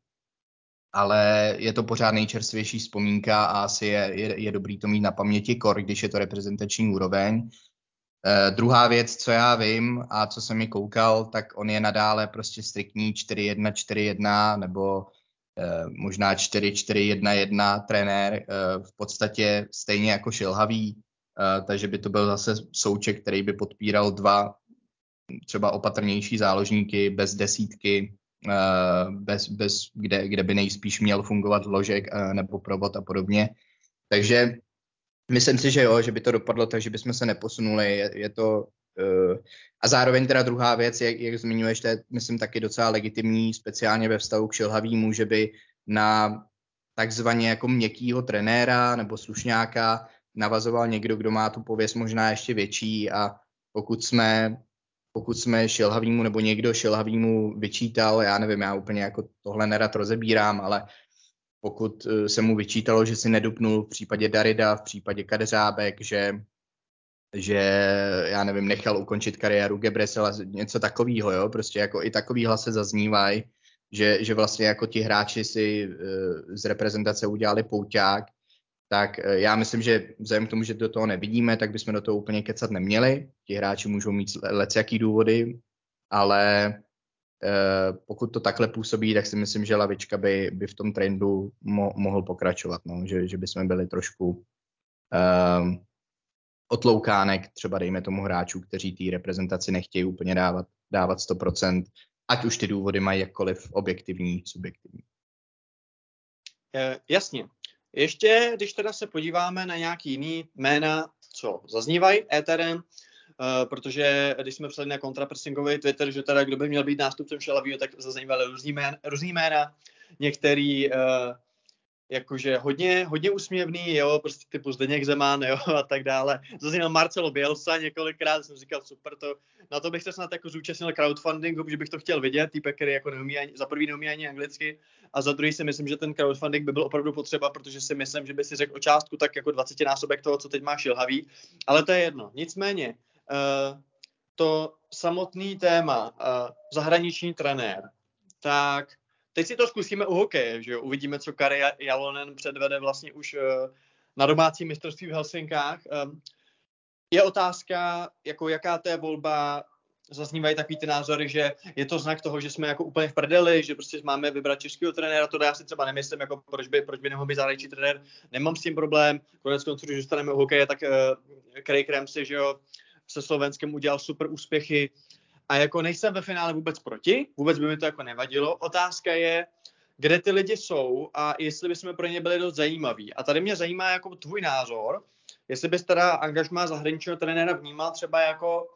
ale je to pořád nejčerstvější vzpomínka a asi je, je, je dobrý to mít na paměti kor, když je to reprezentační úroveň. Uh, druhá věc, co já vím a co jsem mi koukal, tak on je nadále prostě striktní 4-1, 4-1 nebo možná 4-4-1-1 trenér, uh, v podstatě stejně jako šilhavý, uh, takže by to byl zase souček, který by podpíral dva třeba opatrnější záložníky bez desítky, bez, bez, kde, kde by nejspíš měl fungovat ložek nebo provod a podobně. Takže Myslím si, že jo, že by to dopadlo tak, že bychom se neposunuli. Je, je to a zároveň teda druhá věc, jak, jak zmiňuješ, to je, myslím, taky docela legitimní, speciálně ve vztahu k Šilhavýmu, že by na takzvaně jako měkkýho trenéra nebo slušňáka navazoval někdo, kdo má tu pověst možná ještě větší a pokud jsme pokud jsme Šilhavýmu nebo někdo Šilhavýmu vyčítal, já nevím, já úplně jako tohle nerad rozebírám, ale pokud eh, se mu vyčítalo, že si nedupnul v případě Darida, v případě Kadeřábek, že, že já nevím, nechal ukončit kariéru Gebresela, něco takového, jo, prostě jako i takový hlasy zaznívají, že, že vlastně jako ti hráči si uh, z reprezentace udělali pouťák, tak uh, já myslím, že vzhledem k tomu, že do toho nevidíme, tak bychom do toho úplně kecat neměli. Ti hráči můžou mít jaký důvody, ale Eh, pokud to takhle působí, tak si myslím, že lavička by, by v tom trendu mo, mohl pokračovat, no, že, že bychom byli trošku otloukánek, třeba dejme tomu hráčů, kteří té reprezentaci nechtějí úplně dávat, dávat 100%, ať už ty důvody mají jakkoliv objektivní, subjektivní. E, jasně. Ještě, když teda se podíváme na nějaký jiný jména, co zaznívají éterem, Uh, protože když jsme psali na kontrapressingový Twitter, že teda kdo by měl být nástupcem Šelavýho, tak zaznívaly různý různý jména. Některý uh, jakože hodně, hodně úsměvný, jo, prostě typu Zdeněk Zeman, jo, *laughs* a tak dále. Zazněl Marcelo Bielsa několikrát, jsem říkal, super, to, na to bych se snad jako zúčastnil crowdfundingu, že bych to chtěl vidět, týpek, který jako neumí ani, za prvý neumí ani anglicky, a za druhý si myslím, že ten crowdfunding by byl opravdu potřeba, protože si myslím, že by si řekl o částku tak jako 20 násobek toho, co teď má Šilhavý, ale to je jedno. Nicméně, uh, to samotný téma, uh, zahraniční trenér, tak teď si to zkusíme u hokeje, že jo? Uvidíme, co Kari Jalonen předvede vlastně už uh, na domácí mistrovství v Helsinkách. Um, je otázka, jako jaká to je volba, zaznívají takový ty názory, že je to znak toho, že jsme jako úplně v prdeli, že prostě máme vybrat českého trenéra, to já si třeba nemyslím, jako proč by, proč by nemohl být zahraniční trenér, nemám s tím problém, konec konců, když zůstaneme u hokeje, tak uh, Craig Ramsey, že jo, se Slovenskem udělal super úspěchy a jako nejsem ve finále vůbec proti, vůbec by mi to jako nevadilo. Otázka je, kde ty lidi jsou a jestli bychom pro ně byli dost zajímaví. A tady mě zajímá jako tvůj názor, jestli bys teda angažmá zahraničního trenéra vnímal třeba jako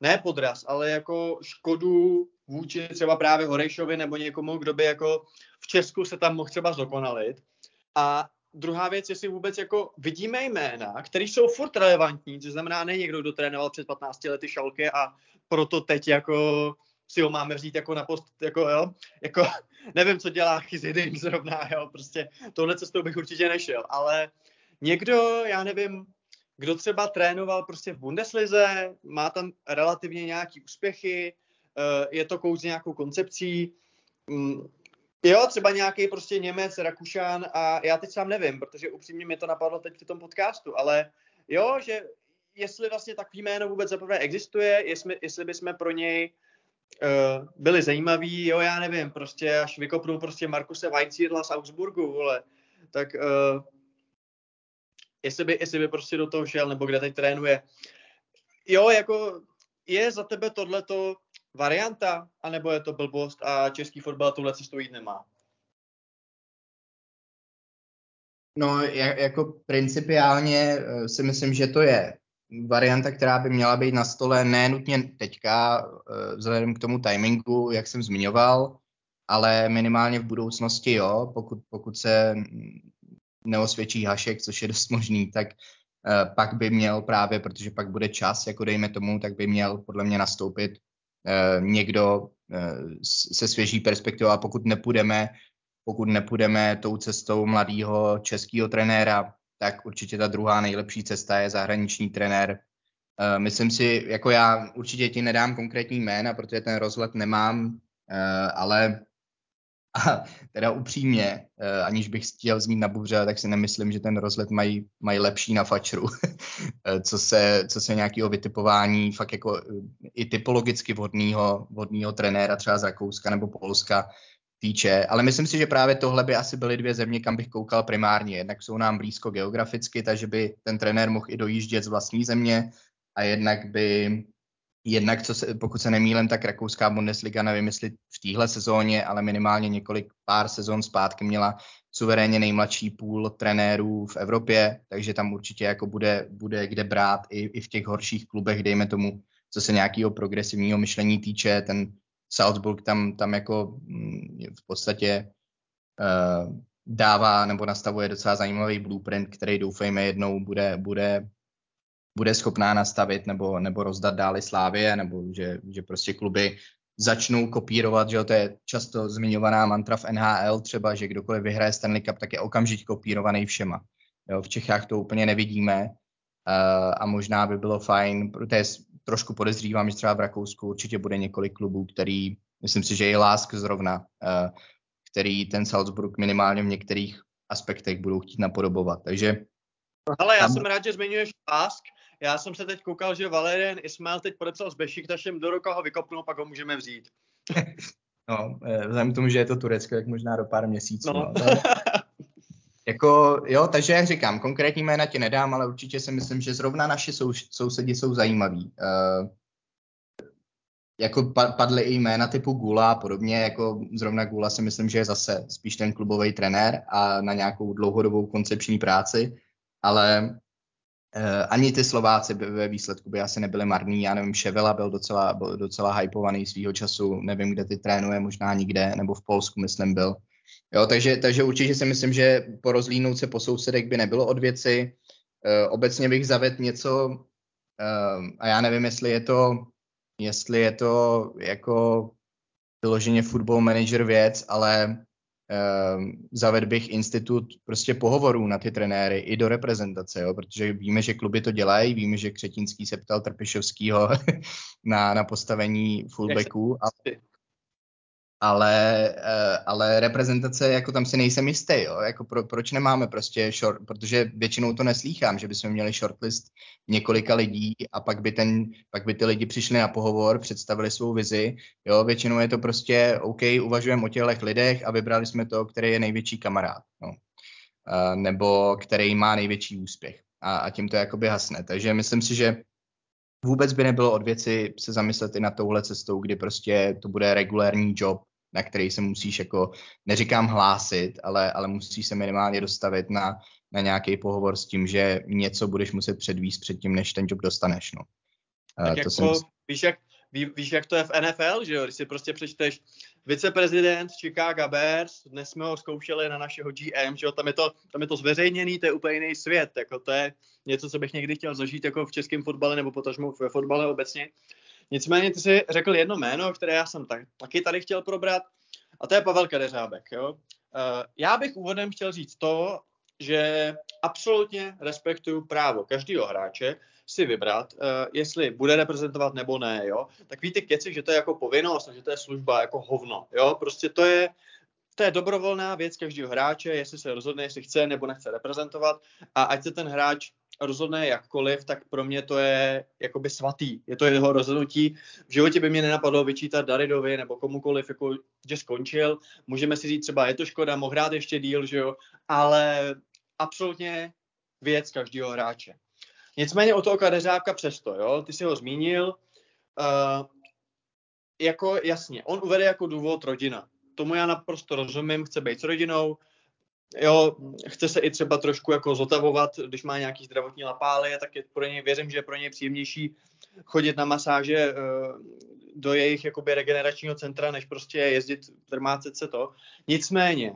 ne podraz, ale jako škodu vůči třeba právě Horejšovi nebo někomu, kdo by jako v Česku se tam mohl třeba zdokonalit. A druhá věc, jestli vůbec jako vidíme jména, které jsou furt relevantní, což znamená ne někdo, kdo trénoval před 15 lety šalky a proto teď jako si ho máme vzít jako na post, jako jo, jako *laughs* nevím, co dělá Chyzidin *laughs* zrovna, jo, prostě tohle cestou bych určitě nešel, ale někdo, já nevím, kdo třeba trénoval prostě v Bundeslize, má tam relativně nějaký úspěchy, eh, je to kouč s nějakou koncepcí, mm, Jo, třeba nějaký prostě Němec, Rakušan a já teď sám nevím, protože upřímně mi to napadlo teď při tom podcastu, ale jo, že jestli vlastně takový jméno vůbec zaprvé existuje, jestli, jestli bychom pro něj uh, byli zajímaví, jo, já nevím, prostě až vykopnou prostě Markuse Weizierla z Augsburgu, vole, tak uh, jestli, by, jestli by prostě do toho šel, nebo kde teď trénuje. Jo, jako je za tebe tohleto varianta, anebo je to blbost a český fotbal tuhle cestu jít nemá? No, jako principiálně eh, si myslím, že to je varianta, která by měla být na stole nenutně teďka, eh, vzhledem k tomu timingu, jak jsem zmiňoval, ale minimálně v budoucnosti, jo, pokud, pokud se neosvědčí Hašek, což je dost možný, tak uh, pak by měl právě, protože pak bude čas, jako dejme tomu, tak by měl podle mě nastoupit někdo uh, se svěží perspektivou a pokud nepůjdeme, pokud nepůjdeme tou cestou mladého českého trenéra, tak určitě ta druhá nejlepší cesta je zahraniční trenér. Uh, myslím si, jako já určitě ti nedám konkrétní jména, protože ten rozhled nemám, ale a teda upřímně, eh, aniž bych chtěl zmít na bubře, tak si nemyslím, že ten rozhled mají, mají lepší na fačru, *laughs* eh, co se, co se nějakého vytipování fakt jako eh, i typologicky vhodného, vhodného trenéra třeba z Rakouska nebo Polska týče. Ale myslím si, že právě tohle by asi byly dvě země, kam bych koukal primárně. Jednak jsou nám blízko geograficky, takže by ten trenér mohl i dojíždět z vlastní země a jednak by Jednak, co se, pokud se nemýlím, tak rakouská Bundesliga, nevím jestli v téhle sezóně, ale minimálně několik pár sezon zpátky měla suverénně nejmladší půl trenérů v Evropě, takže tam určitě jako bude, bude kde brát i, i v těch horších klubech, dejme tomu, co se nějakého progresivního myšlení týče, ten Salzburg tam, tam jako mm, v podstatě uh, dává nebo nastavuje docela zajímavý blueprint, který doufejme jednou bude, bude bude schopná nastavit nebo, nebo rozdat dále Slávě, nebo že, že prostě kluby začnou kopírovat, že to je často zmiňovaná mantra v NHL třeba, že kdokoliv vyhraje Stanley Cup, tak je okamžitě kopírovaný všema. Jo, v Čechách to úplně nevidíme uh, a možná by bylo fajn, protože trošku podezřívám, že třeba v Rakousku určitě bude několik klubů, který, myslím si, že i Lásk zrovna, uh, který ten Salzburg minimálně v některých aspektech budou chtít napodobovat. Takže ale já tam... jsem rád, že zmiňuješ Lásk, já jsem se teď koukal, že Valerian Ismail teď podepsal s Bešiktašem, do roka ho vykopnou, pak ho můžeme vzít. *laughs* No, eh, vzhledem k tomu, že je to Turecko, tak možná do pár měsíců. No. No. *laughs* jako, jo, takže jak říkám, konkrétní jména ti nedám, ale určitě si myslím, že zrovna naši sou, sousedi jsou zajímaví. Uh, jako padly i jména typu Gula a podobně, jako zrovna Gula si myslím, že je zase spíš ten klubový trenér a na nějakou dlouhodobou koncepční práci, ale ani ty Slováci by ve výsledku by asi nebyli marní. Já nevím, Ševela byl docela, byl docela hypovaný svýho času. Nevím, kde ty trénuje, možná nikde, nebo v Polsku, myslím, byl. Jo, takže, takže určitě si myslím, že po rozlínout se po sousedek by nebylo od věci. Uh, obecně bych zavedl něco, uh, a já nevím, jestli je to, jestli je to jako vyloženě football manager věc, ale uh, zaved bych institut prostě pohovorů na ty trenéry i do reprezentace, jo, protože víme, že kluby to dělají, víme, že Křetínský se ptal Trpišovskýho *laughs* na, na postavení fullbacků. A, ale, uh, ale reprezentace, jako tam si nejsem jistý, jo? Jako pro, proč nemáme prostě short, protože většinou to neslýchám, že bychom měli shortlist několika lidí a pak by, ten, pak by ty lidi přišli na pohovor, představili svou vizi, jo, většinou je to prostě OK, uvažujeme o těch lidech a vybrali jsme to, který je největší kamarád, no. uh, nebo který má největší úspěch a, a tím to jakoby hasne, takže myslím si, že vůbec by nebylo od věci se zamyslet i na touhle cestou, kdy prostě to bude regulární job, na který se musíš jako, neříkám hlásit, ale, ale musíš se minimálně dostavit na, na nějaký pohovor s tím, že něco budeš muset předvíst předtím, než ten job dostaneš. No. Tak to jako, jsem... víš, jak, ví, víš, jak to je v NFL, že jo? Když si prostě přečteš viceprezident Chicago Bears, dnes jsme ho zkoušeli na našeho GM, že jo? Tam je to, tam je to zveřejněný, to je úplně jiný svět, jako to je něco, co bych někdy chtěl zažít jako v českém fotbale nebo potažmo ve fotbale obecně. Nicméně ty jsi řekl jedno jméno, které já jsem tak, taky tady chtěl probrat, a to je Pavel Kadeřábek. Jo? Uh, já bych úvodem chtěl říct to, že absolutně respektuju právo každého hráče si vybrat, uh, jestli bude reprezentovat nebo ne, jo. Tak víte keci, že to je jako povinnost, že to je služba jako hovno, jo. Prostě to je, to je dobrovolná věc každého hráče, jestli se rozhodne, jestli chce nebo nechce reprezentovat a ať se ten hráč rozhodne jakkoliv, tak pro mě to je jakoby svatý. Je to jeho rozhodnutí. V životě by mě nenapadlo vyčítat Daridovi nebo komukoliv, jako, že skončil. Můžeme si říct třeba, je to škoda, mohl hrát ještě díl, že jo, ale absolutně věc každého hráče. Nicméně o toho Kadeřábka přesto, jo, ty si ho zmínil, uh, jako jasně, on uvede jako důvod rodina. Tomu já naprosto rozumím, chce být s rodinou, jo, chce se i třeba trošku jako zotavovat, když má nějaký zdravotní lapály, tak je pro něj, věřím, že je pro něj příjemnější chodit na masáže eh, do jejich jakoby regeneračního centra, než prostě jezdit, trmácet se to. Nicméně,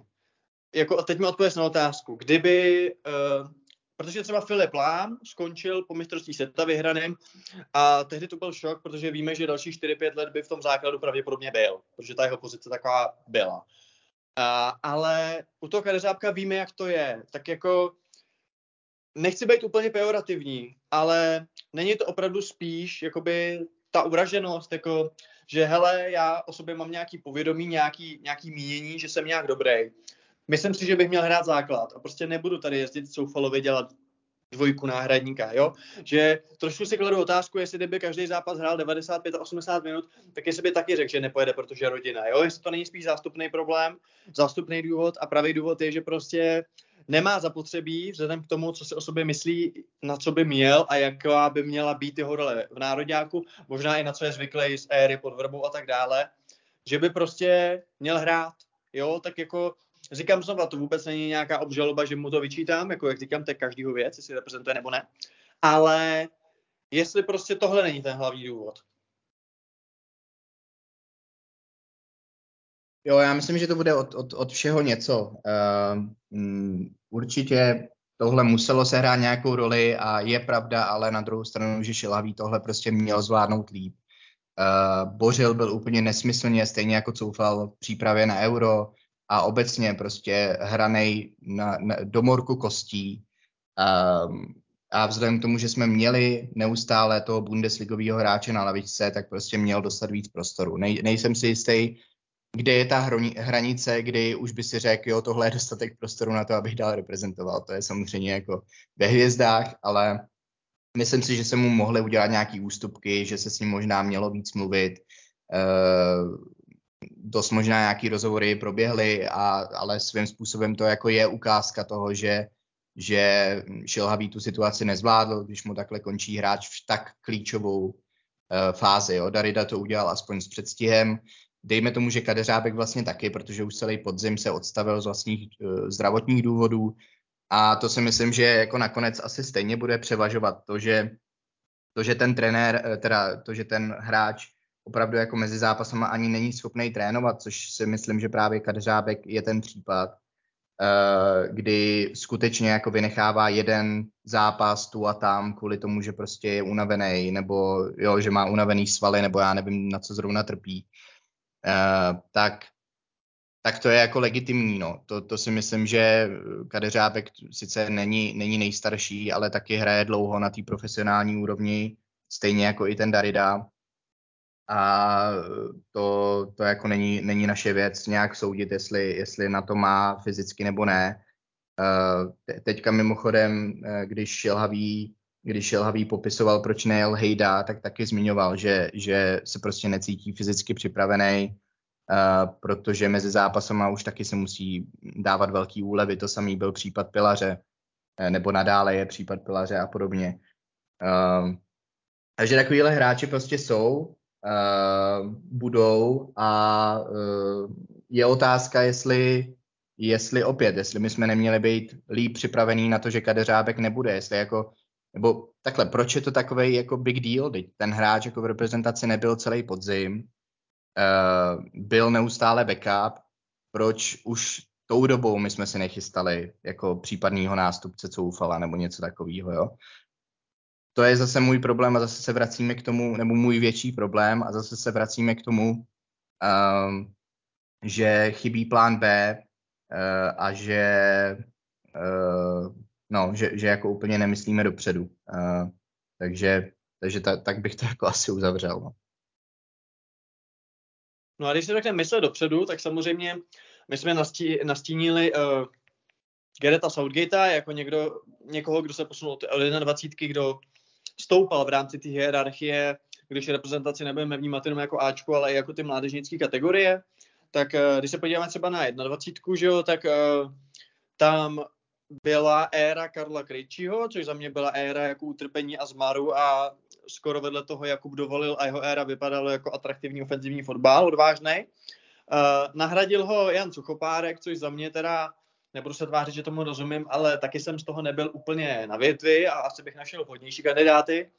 jako a teď mi odpověď na otázku, kdyby, uh, protože třeba Filip Lám skončil po mistrovství světa vyhraným a tehdy to byl šok, protože víme, že další 4-5 let by v tom základu pravděpodobně byl, protože ta jeho pozice taková byla. Uh, ale u toho kadeřábka víme, jak to je. Tak jako nechci být úplně pejorativní, ale není to opravdu spíš jakoby ta uraženost, jako že hele, já o sobě mám nějaký povědomí, nějaký, nějaký mínění, že jsem nějak dobrý. Myslím si, že bych měl hrát základ a prostě nebudu tady jezdit Soufalovi dělat dvojku náhradníka, jo? Že trošku si kladu otázku, jestli kdyby každý zápas hrál 95 a 80 minut, tak jestli by taky řekl, že nepojede, protože rodina, jo? Jestli to není spíš zástupný problém, zástupný důvod a pravý důvod je, že prostě nemá zapotřebí, vzhledem k tomu, co si o sobě myslí, na co by měl a jaká by měla být jeho role v národňáku, možná i na co je zvyklý z éry pod vrbou a tak dále, že by prostě měl hrát, jo, tak jako říkám znovu, to vůbec není nějaká obžaloba, že mu to vyčítám, jako jak říkám, to je každýho věc, jestli reprezentuje nebo ne, ale jestli prostě tohle není ten hlavní důvod. Jo, já myslím, že to bude od, od, od všeho něco. Uh, um, určitě tohle muselo sehrát nějakou roli a je pravda, ale na druhou stranu, že Šilavý tohle prostě měl zvládnout líp. Uh, Bořil byl úplně nesmyslně, stejně jako Coufal v přípravě na euro a obecně prostě hranej na, na, do morku kostí. Um, a vzhledem k tomu, že jsme měli neustále toho bundesligového hráče na lavičce, tak prostě měl dostat víc prostoru. Nej, nejsem si jistý, kde je ta hranice, kdy už by si řekl, jo, tohle je dostatek prostoru na to, abych dál reprezentoval. To je samozřejmě jako ve hvězdách, ale myslím si, že se mu mohly udělat nějaký ústupky, že se s ním možná mělo víc mluvit. Uh, dost možná nějaký rozhovory proběhly, a, ale svým způsobem to jako je ukázka toho, že, že Šilhavý tu situaci nezvládl, když mu takhle končí hráč v tak klíčovou uh, fázi. Jo. Darida to udělal aspoň s předstihem, Dejme tomu, že Kadeřábek vlastně taky, protože už celý podzim se odstavil z vlastních uh, zdravotních důvodů a to si myslím, že jako nakonec asi stejně bude převažovat to, že, to, že ten trenér, eh, teda to, že ten hráč opravdu jako mezi zápasama ani není schopný trénovat, což si myslím, že právě Kadeřábek je ten případ, uh, kdy skutečně jako vynechává jeden zápas tu a tam kvůli tomu, že prostě je unavený, nebo jo, že má unavený svaly, nebo já nevím, na co zrovna trpí. Uh, tak, tak to je jako legitimní. No. To, to si myslím, že Kadeřábek sice není, není nejstarší, ale taky hraje dlouho na té profesionální úrovni, stejně jako i ten Darida. A to, to jako není, není naše věc nějak soudit, jestli, jestli na to má fyzicky nebo ne. Uh, teďka mimochodem, uh, když Šilhavý když Šilhavý popisoval, proč nejel Hejda, tak taky zmiňoval, že, že se prostě necítí fyzicky připravený, uh, protože mezi zápasama už taky se musí dávat velký úlevy. To samý byl případ Pilaře, nebo nadále je případ Pilaře a podobně. Takže takovýhle hráči prostě jsou, budou a uh, je otázka, jestli jestli opět, jestli my jsme neměli být líp připravení na to, že Kadeřábek nebude, jestli jako nebo takhle, proč je to takový jako big deal? Ten hráč jako v reprezentaci nebyl celý podzim, uh, byl neustále backup, proč už tou dobou my jsme si nechystali jako případného nástupce Coufala nebo něco takového, jo? To je zase můj problém a zase se vracíme k tomu, nebo můj větší problém a zase se vracíme k tomu, um, že chybí plán B uh, a že uh, no, že, že jako úplně nemyslíme dopředu. Uh, takže takže ta, tak bych to jako asi uzavřel. No. no a když se takhle myslet dopředu, tak samozřejmě my jsme nastí, nastínili uh, Gereta Southgatea jako někdo, někoho, kdo se posunul od 21, kdo stoupal v rámci té hierarchie, když reprezentaci nebudeme vnímat jenom jako Ačku, ale i jako ty mládežnické kategorie. Tak uh, když se podíváme třeba na 21, že jo, tak uh, tam byla éra Karla Krejčího, což za mě byla éra jako utrpení a zmaru a skoro vedle toho Jakub dovolil a jeho éra vypadalo jako atraktivní ofenzivní fotbal, odvážný. Uh, nahradil ho Jan Suchopárek, což za mě teda nebudu se tvářit, že tomu rozumím, ale taky jsem z toho nebyl úplně na větvi a asi bych našel vhodnější kandidáty.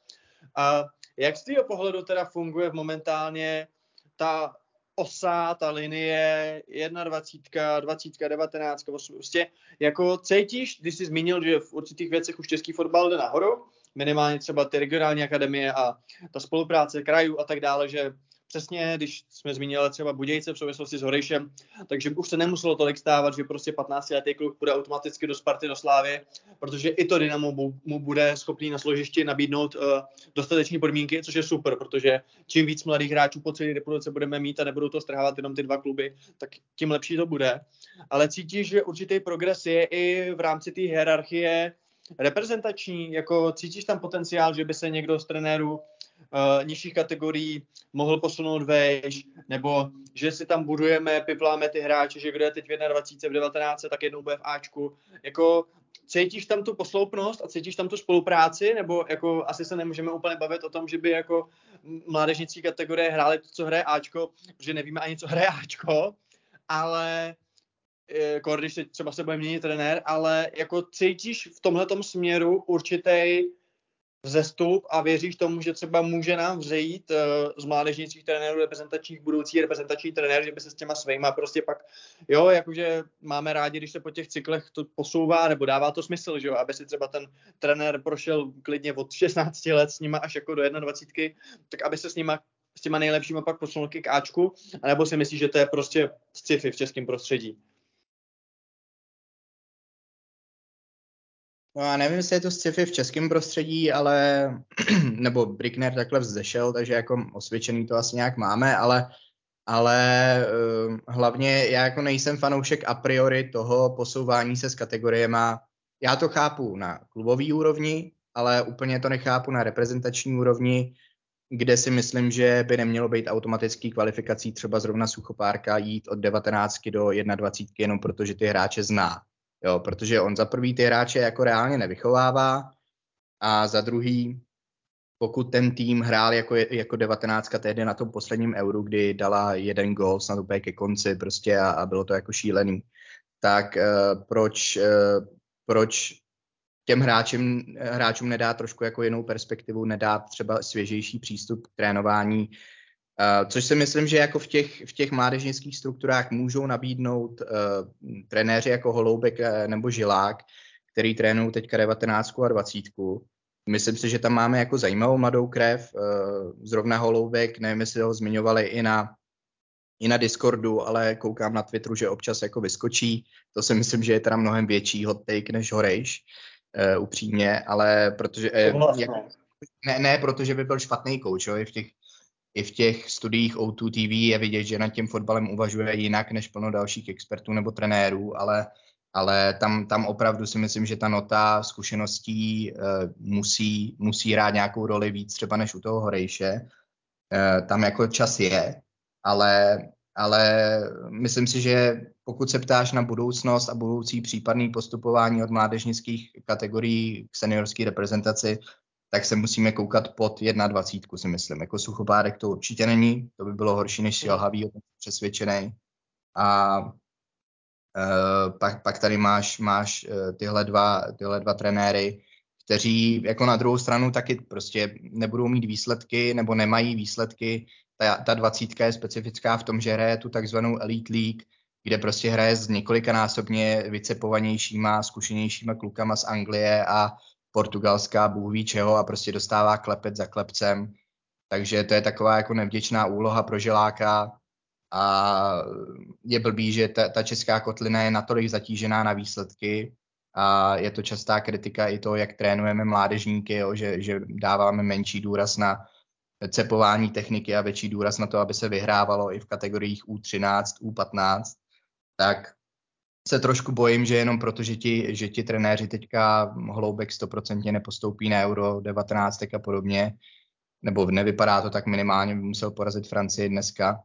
A jak z toho pohledu teda funguje momentálně ta osa, ta linie, 21, 20, 19, 8, prostě jako cítíš, když jsi zmínil, že v určitých věcech už český fotbal jde nahoru, minimálně třeba ty regionální akademie a ta spolupráce krajů a tak dále, že přesně, když jsme zmínili třeba Budějce v souvislosti s Horejšem, takže už se nemuselo tolik stávat, že prostě 15-letý kluk bude automaticky do Sparty, do Slávy, protože i to Dynamo mu bude schopný na složišti nabídnout uh, dostatečné podmínky, což je super, protože čím víc mladých hráčů po celé republice budeme mít a nebudou to strhávat jenom ty dva kluby, tak tím lepší to bude. Ale cítíš, že určitý progres je i v rámci té hierarchie reprezentační, jako cítíš tam potenciál, že by se někdo z trenérů uh, nižších kategorií mohl posunout vejš, nebo že si tam budujeme, pipláme ty hráče, že kdo je teď v 21, v 19, tak jednou bude v Ačku. Jako cítíš tam tu posloupnost a cítíš tam tu spolupráci, nebo jako asi se nemůžeme úplně bavit o tom, že by jako mládežnické kategorie hrály to, co hraje Ačko, protože nevíme ani, co hraje Ačko, ale jako když se, třeba se bude měnit trenér, ale jako cítíš v tomhle směru určitý vzestup a věříš tomu, že třeba může nám vzejít uh, z mládežnických trenérů reprezentačních budoucí reprezentační trenér, že by se s těma svýma prostě pak, jo, jakože máme rádi, když se po těch cyklech to posouvá, nebo dává to smysl, že jo, aby si třeba ten trenér prošel klidně od 16 let s nima až jako do 21, tak aby se s nima s těma nejlepšíma pak posunul k Ačku, anebo si myslíš, že to je prostě sci-fi v českém prostředí? No já nevím, jestli je to sci-fi v českém prostředí, ale, *clears throat* nebo Brickner takhle vzešel, takže jako osvědčený to asi nějak máme, ale, ale uh, hlavně já jako nejsem fanoušek a priori toho posouvání se s kategoriema. Já to chápu na klubový úrovni, ale úplně to nechápu na reprezentační úrovni, kde si myslím, že by nemělo být automatický kvalifikací třeba zrovna suchopárka jít od 19 do 21 jenom protože ty hráče zná Jo, protože on za prvý ty hráče jako reálně nevychovává a za druhý, pokud ten tým hrál jako, jako 19 tehdy na tom posledním euru, kdy dala jeden gol snad úplně ke konci prostě a, a bylo to jako šílený, tak uh, proč, uh, proč těm hráčům, hráčům nedá trošku jako jinou perspektivu, nedá třeba svěžejší přístup k trénování, Uh, což si myslím, že jako v těch, v těch mládežnických strukturách můžou nabídnout uh, trenéři jako Holoubek uh, nebo Žilák, který trénují teďka 19 a 20. Myslím si, že tam máme jako zajímavou mladou krev. Uh, zrovna Holoubek, nevím, jestli ho zmiňovali i na, i na Discordu, ale koukám na Twitteru, že občas jako vyskočí. To si myslím, že je teda mnohem větší hot take než Horejš, uh, upřímně, ale protože... Uh, jak, ne, ne, protože by byl špatný kouč, jo, v těch i v těch studiích O2 TV je vidět, že nad tím fotbalem uvažuje jinak než plno dalších expertů nebo trenérů, ale, ale tam, tam opravdu si myslím, že ta nota zkušeností uh, musí, musí hrát nějakou roli víc třeba než u toho Horejše. Uh, tam jako čas je, ale, ale myslím si, že pokud se ptáš na budoucnost a budoucí případný postupování od mládežnických kategorií k seniorské reprezentaci, tak se musíme koukat pod 21, si myslím. Jako suchopárek to určitě není, to by bylo horší než šilhavý, o tom přesvědčený. A uh, pak, pak tady máš, máš uh, tyhle, dva, tyhle dva trenéry, kteří jako na druhou stranu taky prostě nebudou mít výsledky nebo nemají výsledky. Ta, ta dvacítka je specifická v tom, že hraje tu takzvanou Elite League, kde prostě hraje s několikanásobně vycepovanějšíma, zkušenějšíma klukama z Anglie a Portugalská, Bůh ví čeho a prostě dostává klepet za klepcem. Takže to je taková jako nevděčná úloha pro želáka a je blbý, že ta, ta česká kotlina je natolik zatížená na výsledky a je to častá kritika i to, jak trénujeme mládežníky, jo, že, že dáváme menší důraz na cepování techniky a větší důraz na to, aby se vyhrávalo i v kategoriích U13, U15, tak se trošku bojím, že jenom proto, že ti, že ti trenéři teďka hloubek stoprocentně nepostoupí na Euro 19 a podobně, nebo nevypadá to tak minimálně, musel porazit Francii dneska,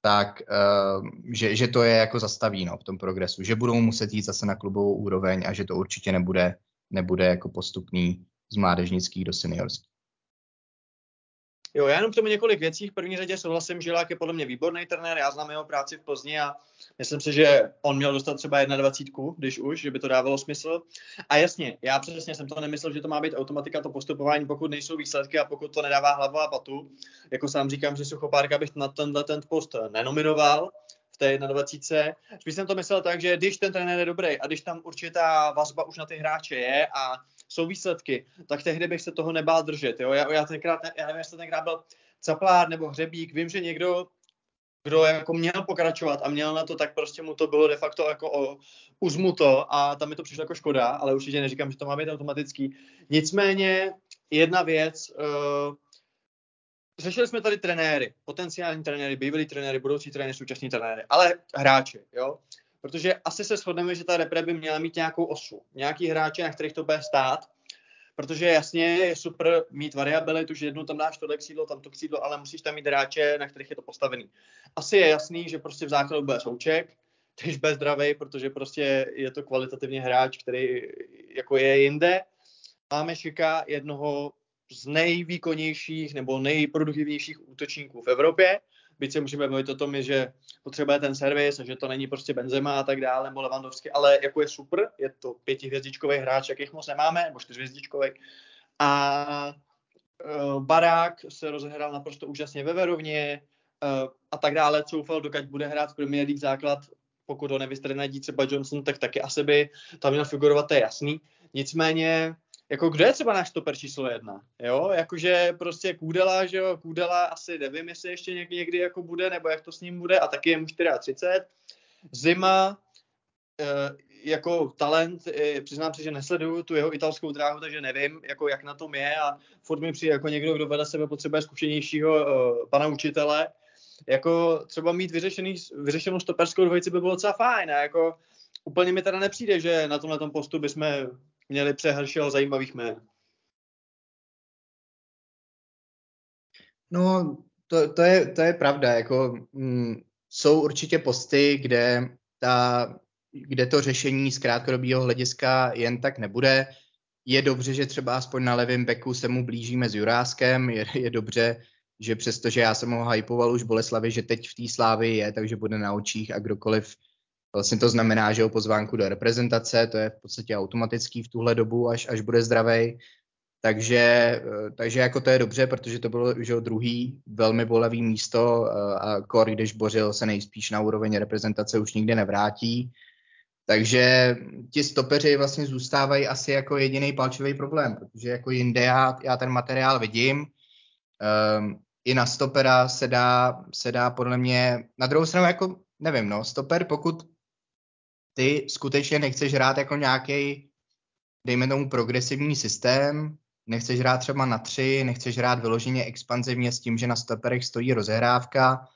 tak uh, že, že to je jako zastaví no, v tom progresu, že budou muset jít zase na klubovou úroveň a že to určitě nebude, nebude jako postupný z mládežnických do seniorských. Jo, já jenom k tomu několik věcí. V první řadě souhlasím, že Lák je podle mě výborný trenér, já znám jeho práci v Plzni a myslím si, že on měl dostat třeba 21, když už, že by to dávalo smysl. A jasně, já přesně jsem to nemyslel, že to má být automatika, to postupování, pokud nejsou výsledky a pokud to nedává hlavu a patu. Jako sám říkám, že Suchopárka bych na tenhle ten post nenominoval, v té 21. Spíš jsem to myslel tak, že když ten trenér je dobrý a když tam určitá vazba už na ty hráče je a jsou výsledky, tak tehdy bych se toho nebál držet. Jo? Já, já, tenkrát, já nevím, jestli tenkrát byl Caplár nebo Hřebík, vím, že někdo, kdo jako měl pokračovat a měl na to, tak prostě mu to bylo de facto jako o, uzmuto a tam mi to přišlo jako škoda, ale určitě neříkám, že to má být automatický. Nicméně jedna věc, uh, řešili jsme tady trenéry, potenciální trenéry, bývalí trenéry, budoucí trenéry, současní trenéry, ale hráče, jo. Protože asi se shodneme, že ta repre by měla mít nějakou osu, nějaký hráče, na kterých to bude stát, protože jasně je super mít variabilitu, že jednou tam dáš tohle křídlo, tam to křídlo, ale musíš tam mít hráče, na kterých je to postavený. Asi je jasný, že prostě v základu bude souček, když bez zdravý, protože prostě je to kvalitativně hráč, který jako je jinde. Máme Šika, jednoho z nejvýkonnějších nebo nejproduktivnějších útočníků v Evropě. Byť se můžeme bavit o tom, že potřebuje ten servis a že to není prostě Benzema a tak dále, nebo Lewandowski, ale jako je super, je to pětihvězdičkový hráč, jakých moc nemáme, nebo čtyřhvězdičkový. A uh, Barák se rozehrál naprosto úžasně ve Verovně uh, a tak dále. Coufal, dokud bude hrát v Premier League základ, pokud ho nevystrenadí třeba Johnson, tak taky asi by tam měl figurovat, to je jasný. Nicméně jako kdo je třeba náš stoper číslo jedna, jo, jakože prostě Kůdela, že jo, Kůdela asi nevím, jestli ještě někdy, někdy jako bude, nebo jak to s ním bude, a taky je mu 34. Zima, e, jako talent, e, přiznám se, že nesleduju tu jeho italskou dráhu, takže nevím, jako jak na tom je a furt mi přijde jako někdo, kdo vedle sebe potřebuje zkušenějšího e, pana učitele, jako třeba mít vyřešený, vyřešenou stoperskou dvojici by bylo docela fajn a jako úplně mi teda nepřijde, že na tomhle tom postu bychom měli přehršel zajímavých jmén. No, to, to, je, to je pravda. Jako, mm, jsou určitě posty, kde, ta, kde to řešení z krátkodobého hlediska jen tak nebude. Je dobře, že třeba aspoň na levém beku se mu blížíme s Juráskem. Je, je dobře, že přestože já jsem ho hypoval už Boleslavi, že teď v té slávy je, takže bude na očích a kdokoliv Vlastně to znamená, že o pozvánku do reprezentace, to je v podstatě automatický v tuhle dobu, až, až bude zdravý. Takže, eh, takže jako to je dobře, protože to bylo už druhý velmi bolavý místo eh, a Kor, když bořil, se nejspíš na úroveň reprezentace už nikdy nevrátí. Takže ti stopeři vlastně zůstávají asi jako jediný palčový problém, protože jako jinde já, já ten materiál vidím. Um, I na stopera se dá, se dá podle mě, na druhou stranu jako nevím, no, stoper, pokud ty skutečně nechceš hrát jako nějaký, dejme tomu, progresivní systém, nechceš hrát třeba na tři, nechceš hrát vyloženě expanzivně s tím, že na stoperech stojí rozehrávka,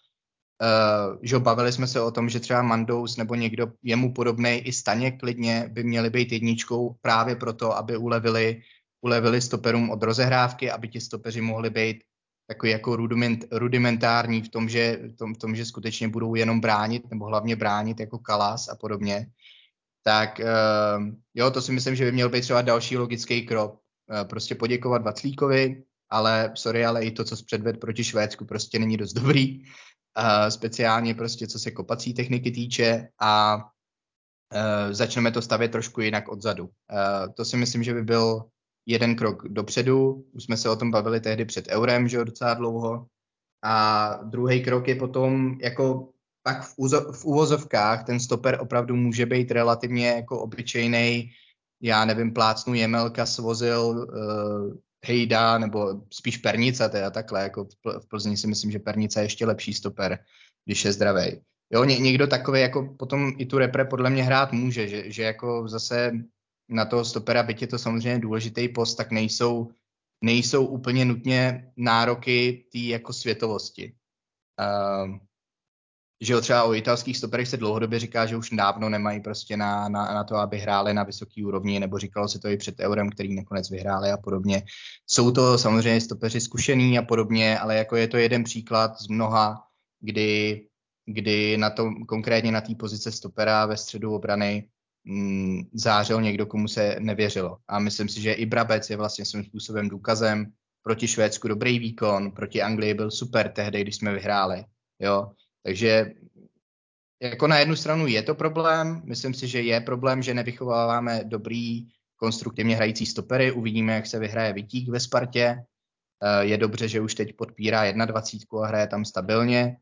Uh, že bavili jsme se o tom, že třeba Mandous nebo někdo jemu podobný i Staně klidně by měli být jedničkou právě proto, aby ulevili, ulevili stoperům od rozehrávky, aby ti stopeři mohli být takový jako rudiment, rudimentární v tom, že, v tom, v tom, že skutečně budou jenom bránit, nebo hlavně bránit jako Kalas a podobně, tak uh, jo, to si myslím, že by měl být třeba další logický krok. Uh, prostě poděkovat Vaclíkovi, ale sorry, ale i to, co předved proti Švédsku, prostě není dost dobrý. Uh, speciálně prostě, co se kopací techniky týče a začneme to stavět trošku jinak odzadu. To si myslím, že by byl jeden krok dopředu. Už jsme se o tom bavili tehdy před eurem, že jo, docela dlouho. A druhý krok je potom jako pak v, úzo, v úvozovkách ten stoper opravdu může být relativně jako obyčejný, já nevím, plácnu Jemelka svozil uh, Hejda, nebo spíš Pernice, teda takhle, jako v Plzni si myslím, že Pernice je ještě lepší stoper, když je zdravý. Jo, ně, někdo takový jako potom i tu repre podle mě hrát může, že, že jako zase na toho stopera, byť je to samozřejmě důležitý post, tak nejsou, nejsou úplně nutně nároky té jako světovosti. Uh, že jo, třeba o italských stoperech se dlouhodobě říká, že už dávno nemají prostě na, na, na to, aby hráli na vysoký úrovni, nebo říkalo se to i před eurem, který nakonec vyhráli a podobně. Jsou to samozřejmě stopeři zkušený a podobně, ale jako je to jeden příklad z mnoha, kdy, kdy na to, konkrétně na té pozice stopera ve středu obrany mm, zářil někdo, komu se nevěřilo. A myslím si, že i Brabec je vlastně svým způsobem důkazem, proti Švédsku dobrý výkon, proti Anglii byl super tehdy, když jsme vyhráli. Jo? Takže jako na jednu stranu je to problém, myslím si, že je problém, že nevychováváme dobrý konstruktivně hrající stopery, uvidíme, jak se vyhraje Vitík ve Spartě, eh, je dobře, že už teď podpírá 21 a hraje tam stabilně,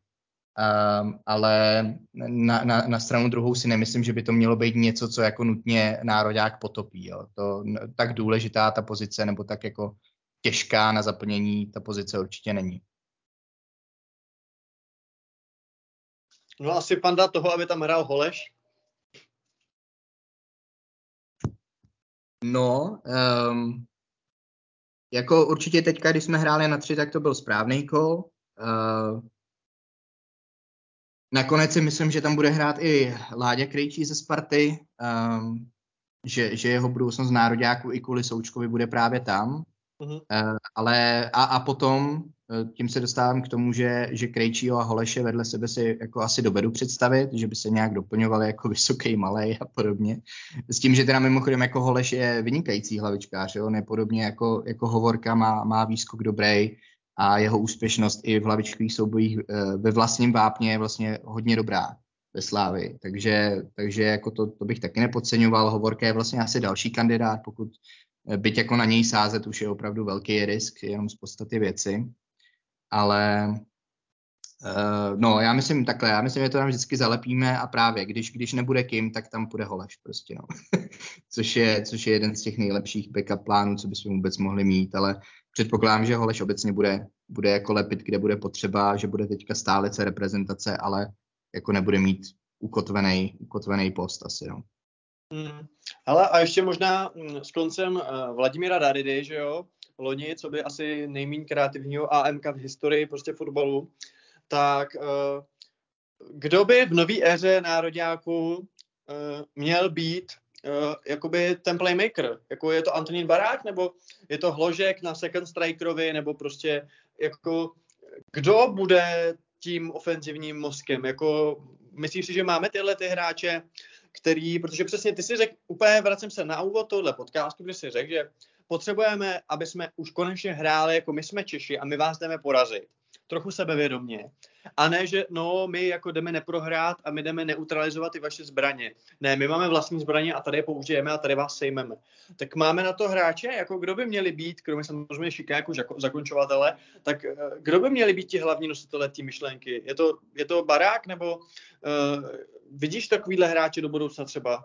Um, ale na, na, na stranu druhou si nemyslím, že by to mělo být něco, co jako nutně nároďák potopí. Jo. To, tak důležitá ta pozice, nebo tak jako těžká na zaplnění ta pozice určitě není. No asi panda toho, aby tam hrál Holeš? No, um, jako určitě teďka, když jsme hráli na tři, tak to byl správný kol. Uh, nakonec si myslím, že tam bude hrát i Láďa Krejčí ze Sparty, um, že, že jeho budoucnost nároďáku i kvůli Součkovi bude právě tam. Uh-huh. Uh, ale a, a potom Eh, tím se dostávám k tomu, že, že Krejčího a Holeše vedle sebe si jako asi dovedu představit, že by se nějak doplňovali jako *laughs* vysoký, malý a podobně. S tím, že teda mimochodem jako Holeš je vynikající hlavičkář, jo? nepodobně jako, jako Hovorka má, má výskok dobrý a jeho úspěšnost i v hlavičkových soubojích eh, ve vlastním vápně je vlastně hodně dobrá ve Slávi. Takže, takže jako to, to bych taky nepodceňoval. Hovorka je vlastně asi další kandidát, pokud eh, byť jako na něj sázet už je opravdu velký risk, jenom z podstaty věci ale uh, no, já myslím takhle, já myslím, že to tam vždycky zalepíme a právě, když, když nebude Kim, tak tam půjde Holeš prostě, no. *laughs* což, je, což je jeden z těch nejlepších backup plánů, co bychom vůbec mohli mít, ale předpokládám, že Holeš obecně bude, bude jako lepit, kde bude potřeba, že bude teďka stálice reprezentace, ale jako nebude mít ukotvený, ukotvený post asi, no. Hmm. Ale a ještě možná mm, s koncem uh, Vladimíra Daridy, že jo, loni, co by asi nejméně kreativního AMK v historii prostě fotbalu, tak uh, kdo by v nové éře nároďáků uh, měl být uh, jakoby ten playmaker? Jako je to Antonín Barák, nebo je to Hložek na second strikerovi, nebo prostě jako kdo bude tím ofenzivním mozkem? Jako myslíš si, že máme tyhle ty hráče, který, protože přesně ty si řekl, úplně vracím se na úvod tohle podcastu, kde si řekl, že potřebujeme, aby jsme už konečně hráli jako my jsme Češi a my vás jdeme porazit. Trochu sebevědomně. A ne, že no, my jako jdeme neprohrát a my jdeme neutralizovat ty vaše zbraně. Ne, my máme vlastní zbraně a tady je použijeme a tady vás sejmeme. Tak máme na to hráče, jako kdo by měli být, kromě samozřejmě Šika jako zakončovatele, tak eh, kdo by měli být ti hlavní nositelé té myšlenky? Je to, je to barák nebo uh, vidíš takovýhle hráče do budoucna třeba?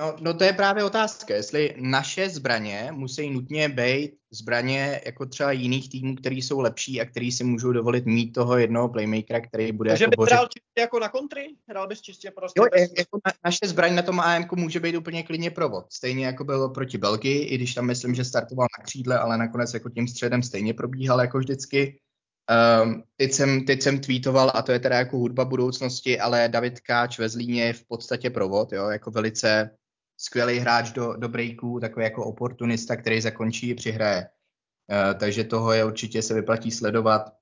No, no to je právě otázka, jestli naše zbraně musí nutně být zbraně jako třeba jiných týmů, který jsou lepší a který si můžou dovolit mít toho jednoho playmakera, který bude Takže jako bys hrál čistě jako na kontry? Hrál bys čistě prostě jo, bez... jako na, naše zbraň na tom AM může být úplně klidně provod. Stejně jako bylo proti Belgii, i když tam myslím, že startoval na křídle, ale nakonec jako tím středem stejně probíhal jako vždycky. Um, teď, jsem, teď jsem tweetoval, a to je teda jako hudba budoucnosti, ale David Káč ve Zlíně je v podstatě provod, jo, jako velice skvělý hráč do, do breaků, takový jako oportunista, který zakončí přihraje. Uh, takže toho je určitě se vyplatí sledovat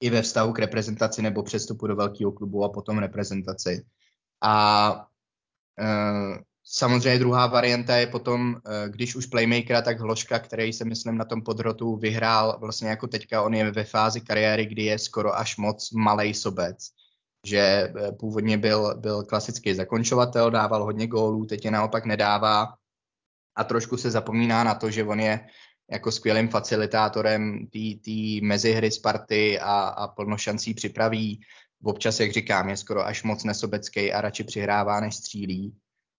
i ve vztahu k reprezentaci nebo přestupu do velkého klubu a potom reprezentaci. A uh, samozřejmě druhá varianta je potom, uh, když už playmakera, tak Hloška, který se myslím na tom podrotu vyhrál vlastně jako teďka, on je ve fázi kariéry, kdy je skoro až moc malej sobec že eh, původně byl, byl klasický zakončovatel, dával hodně gólů, teď je naopak nedává a trošku se zapomíná na to, že on je jako skvělým facilitátorem té mezihry Sparty a, a plno šancí připraví. Občas, jak říkám, je skoro až moc nesobecký a radši přihrává, než střílí.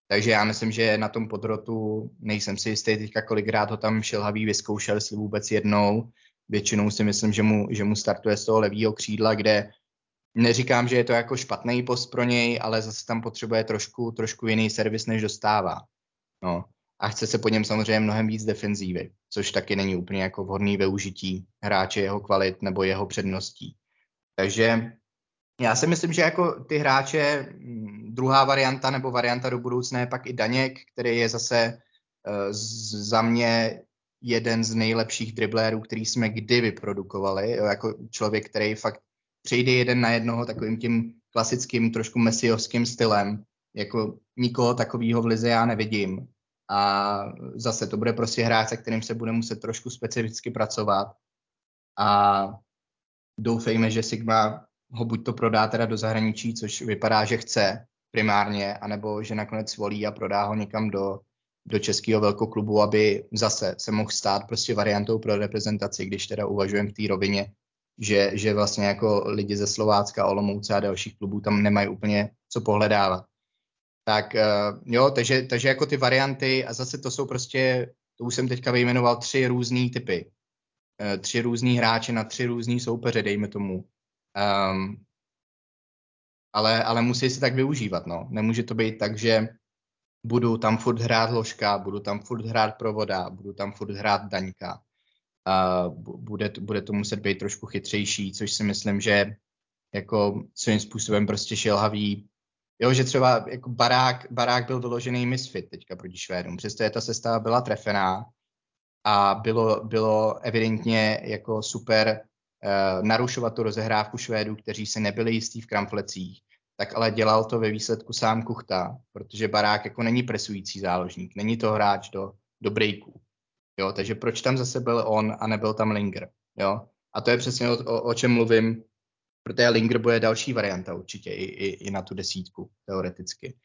Takže já myslím, že na tom podrotu nejsem si jistý teďka, kolikrát ho tam šilhavý vyzkoušel, jestli vůbec jednou. Většinou si myslím, že mu, že mu startuje z toho levého křídla, kde Neříkám, že je to jako špatný post pro něj, ale zase tam potřebuje trošku, trošku jiný servis, než dostává. No. A chce se po něm samozřejmě mnohem víc defenzívy, což taky není úplně jako vhodný využití hráče jeho kvalit nebo jeho předností. Takže já si myslím, že jako ty hráče, mm, druhá varianta nebo varianta do budoucna je pak i Daněk, který je zase uh, za mě jeden z nejlepších driblérů, který jsme kdy vyprodukovali, jako člověk, který fakt přejde jeden na jednoho takovým tím klasickým, trošku mesiovským stylem. Jako nikoho takového v lize já nevidím. a zase to bude prostě hráč, se kterým se bude muset trošku specificky pracovat a doufejme, že Sigma ho buď to prodá teda do zahraničí, což vypadá, že chce primárně, anebo že nakonec volí a prodá ho někam do, do českého velkoklubu, aby zase se mohl stát prostě variantou pro reprezentaci, když teda uvažujeme v té rovině, že, že vlastně jako lidi ze Slovácka, Olomouce a dalších klubů tam nemají úplně co pohledávat. Tak eh, jo, takže, takže jako ty varianty a zase to jsou prostě, to už jsem teďka vyjmenoval tři různé typy. Eh, tři různý hráče na tři různý soupeře, dejme tomu. Um, ale, ale musí se tak využívat, no. Nemůže to být tak, že budu tam furt hrát ložka, budu tam furt hrát provoda, budu tam furt hrát daňka. Uh, bude, bude to muset být trošku chytřejší, což si myslím, že jako svým způsobem prostě šelhavý. Jo, že třeba jako barák, barák byl vyložený misfit teďka proti Švédům, přesto ta sestava byla trefená a bylo, bylo evidentně jako super uh, narušovat tu rozehrávku Švédů, kteří se nebyli jistí v kramflecích, tak ale dělal to ve výsledku sám Kuchta, protože Barák jako není presující záložník, není to hráč do, do breaků. Jo, takže proč tam zase byl on a nebyl tam Linger? Jo? A to je přesně o, o, o čem mluvím, protože Linger bude další varianta určitě i, i, i na tu desítku, teoreticky.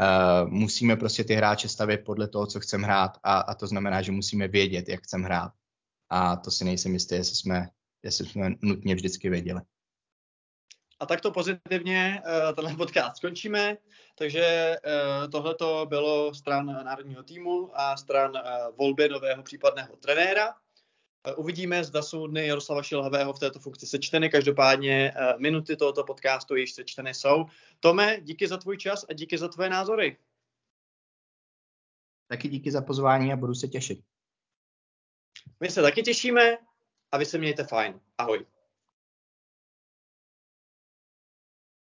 Uh, musíme prostě ty hráče stavět podle toho, co chceme hrát a, a to znamená, že musíme vědět, jak chceme hrát. A to si nejsem jistý, jestli jsme, jestli jsme nutně vždycky věděli. A takto pozitivně uh, tenhle podcast skončíme. Takže uh, tohle to bylo stran národního týmu a stran uh, volby nového případného trenéra. Uvidíme, zda jsou dny Jaroslava Šilhavého v této funkci sečteny. Každopádně minuty tohoto podcastu již sečteny jsou. Tome, díky za tvůj čas a díky za tvoje názory. Taky díky za pozvání a budu se těšit. My se taky těšíme a vy se mějte fajn. Ahoj.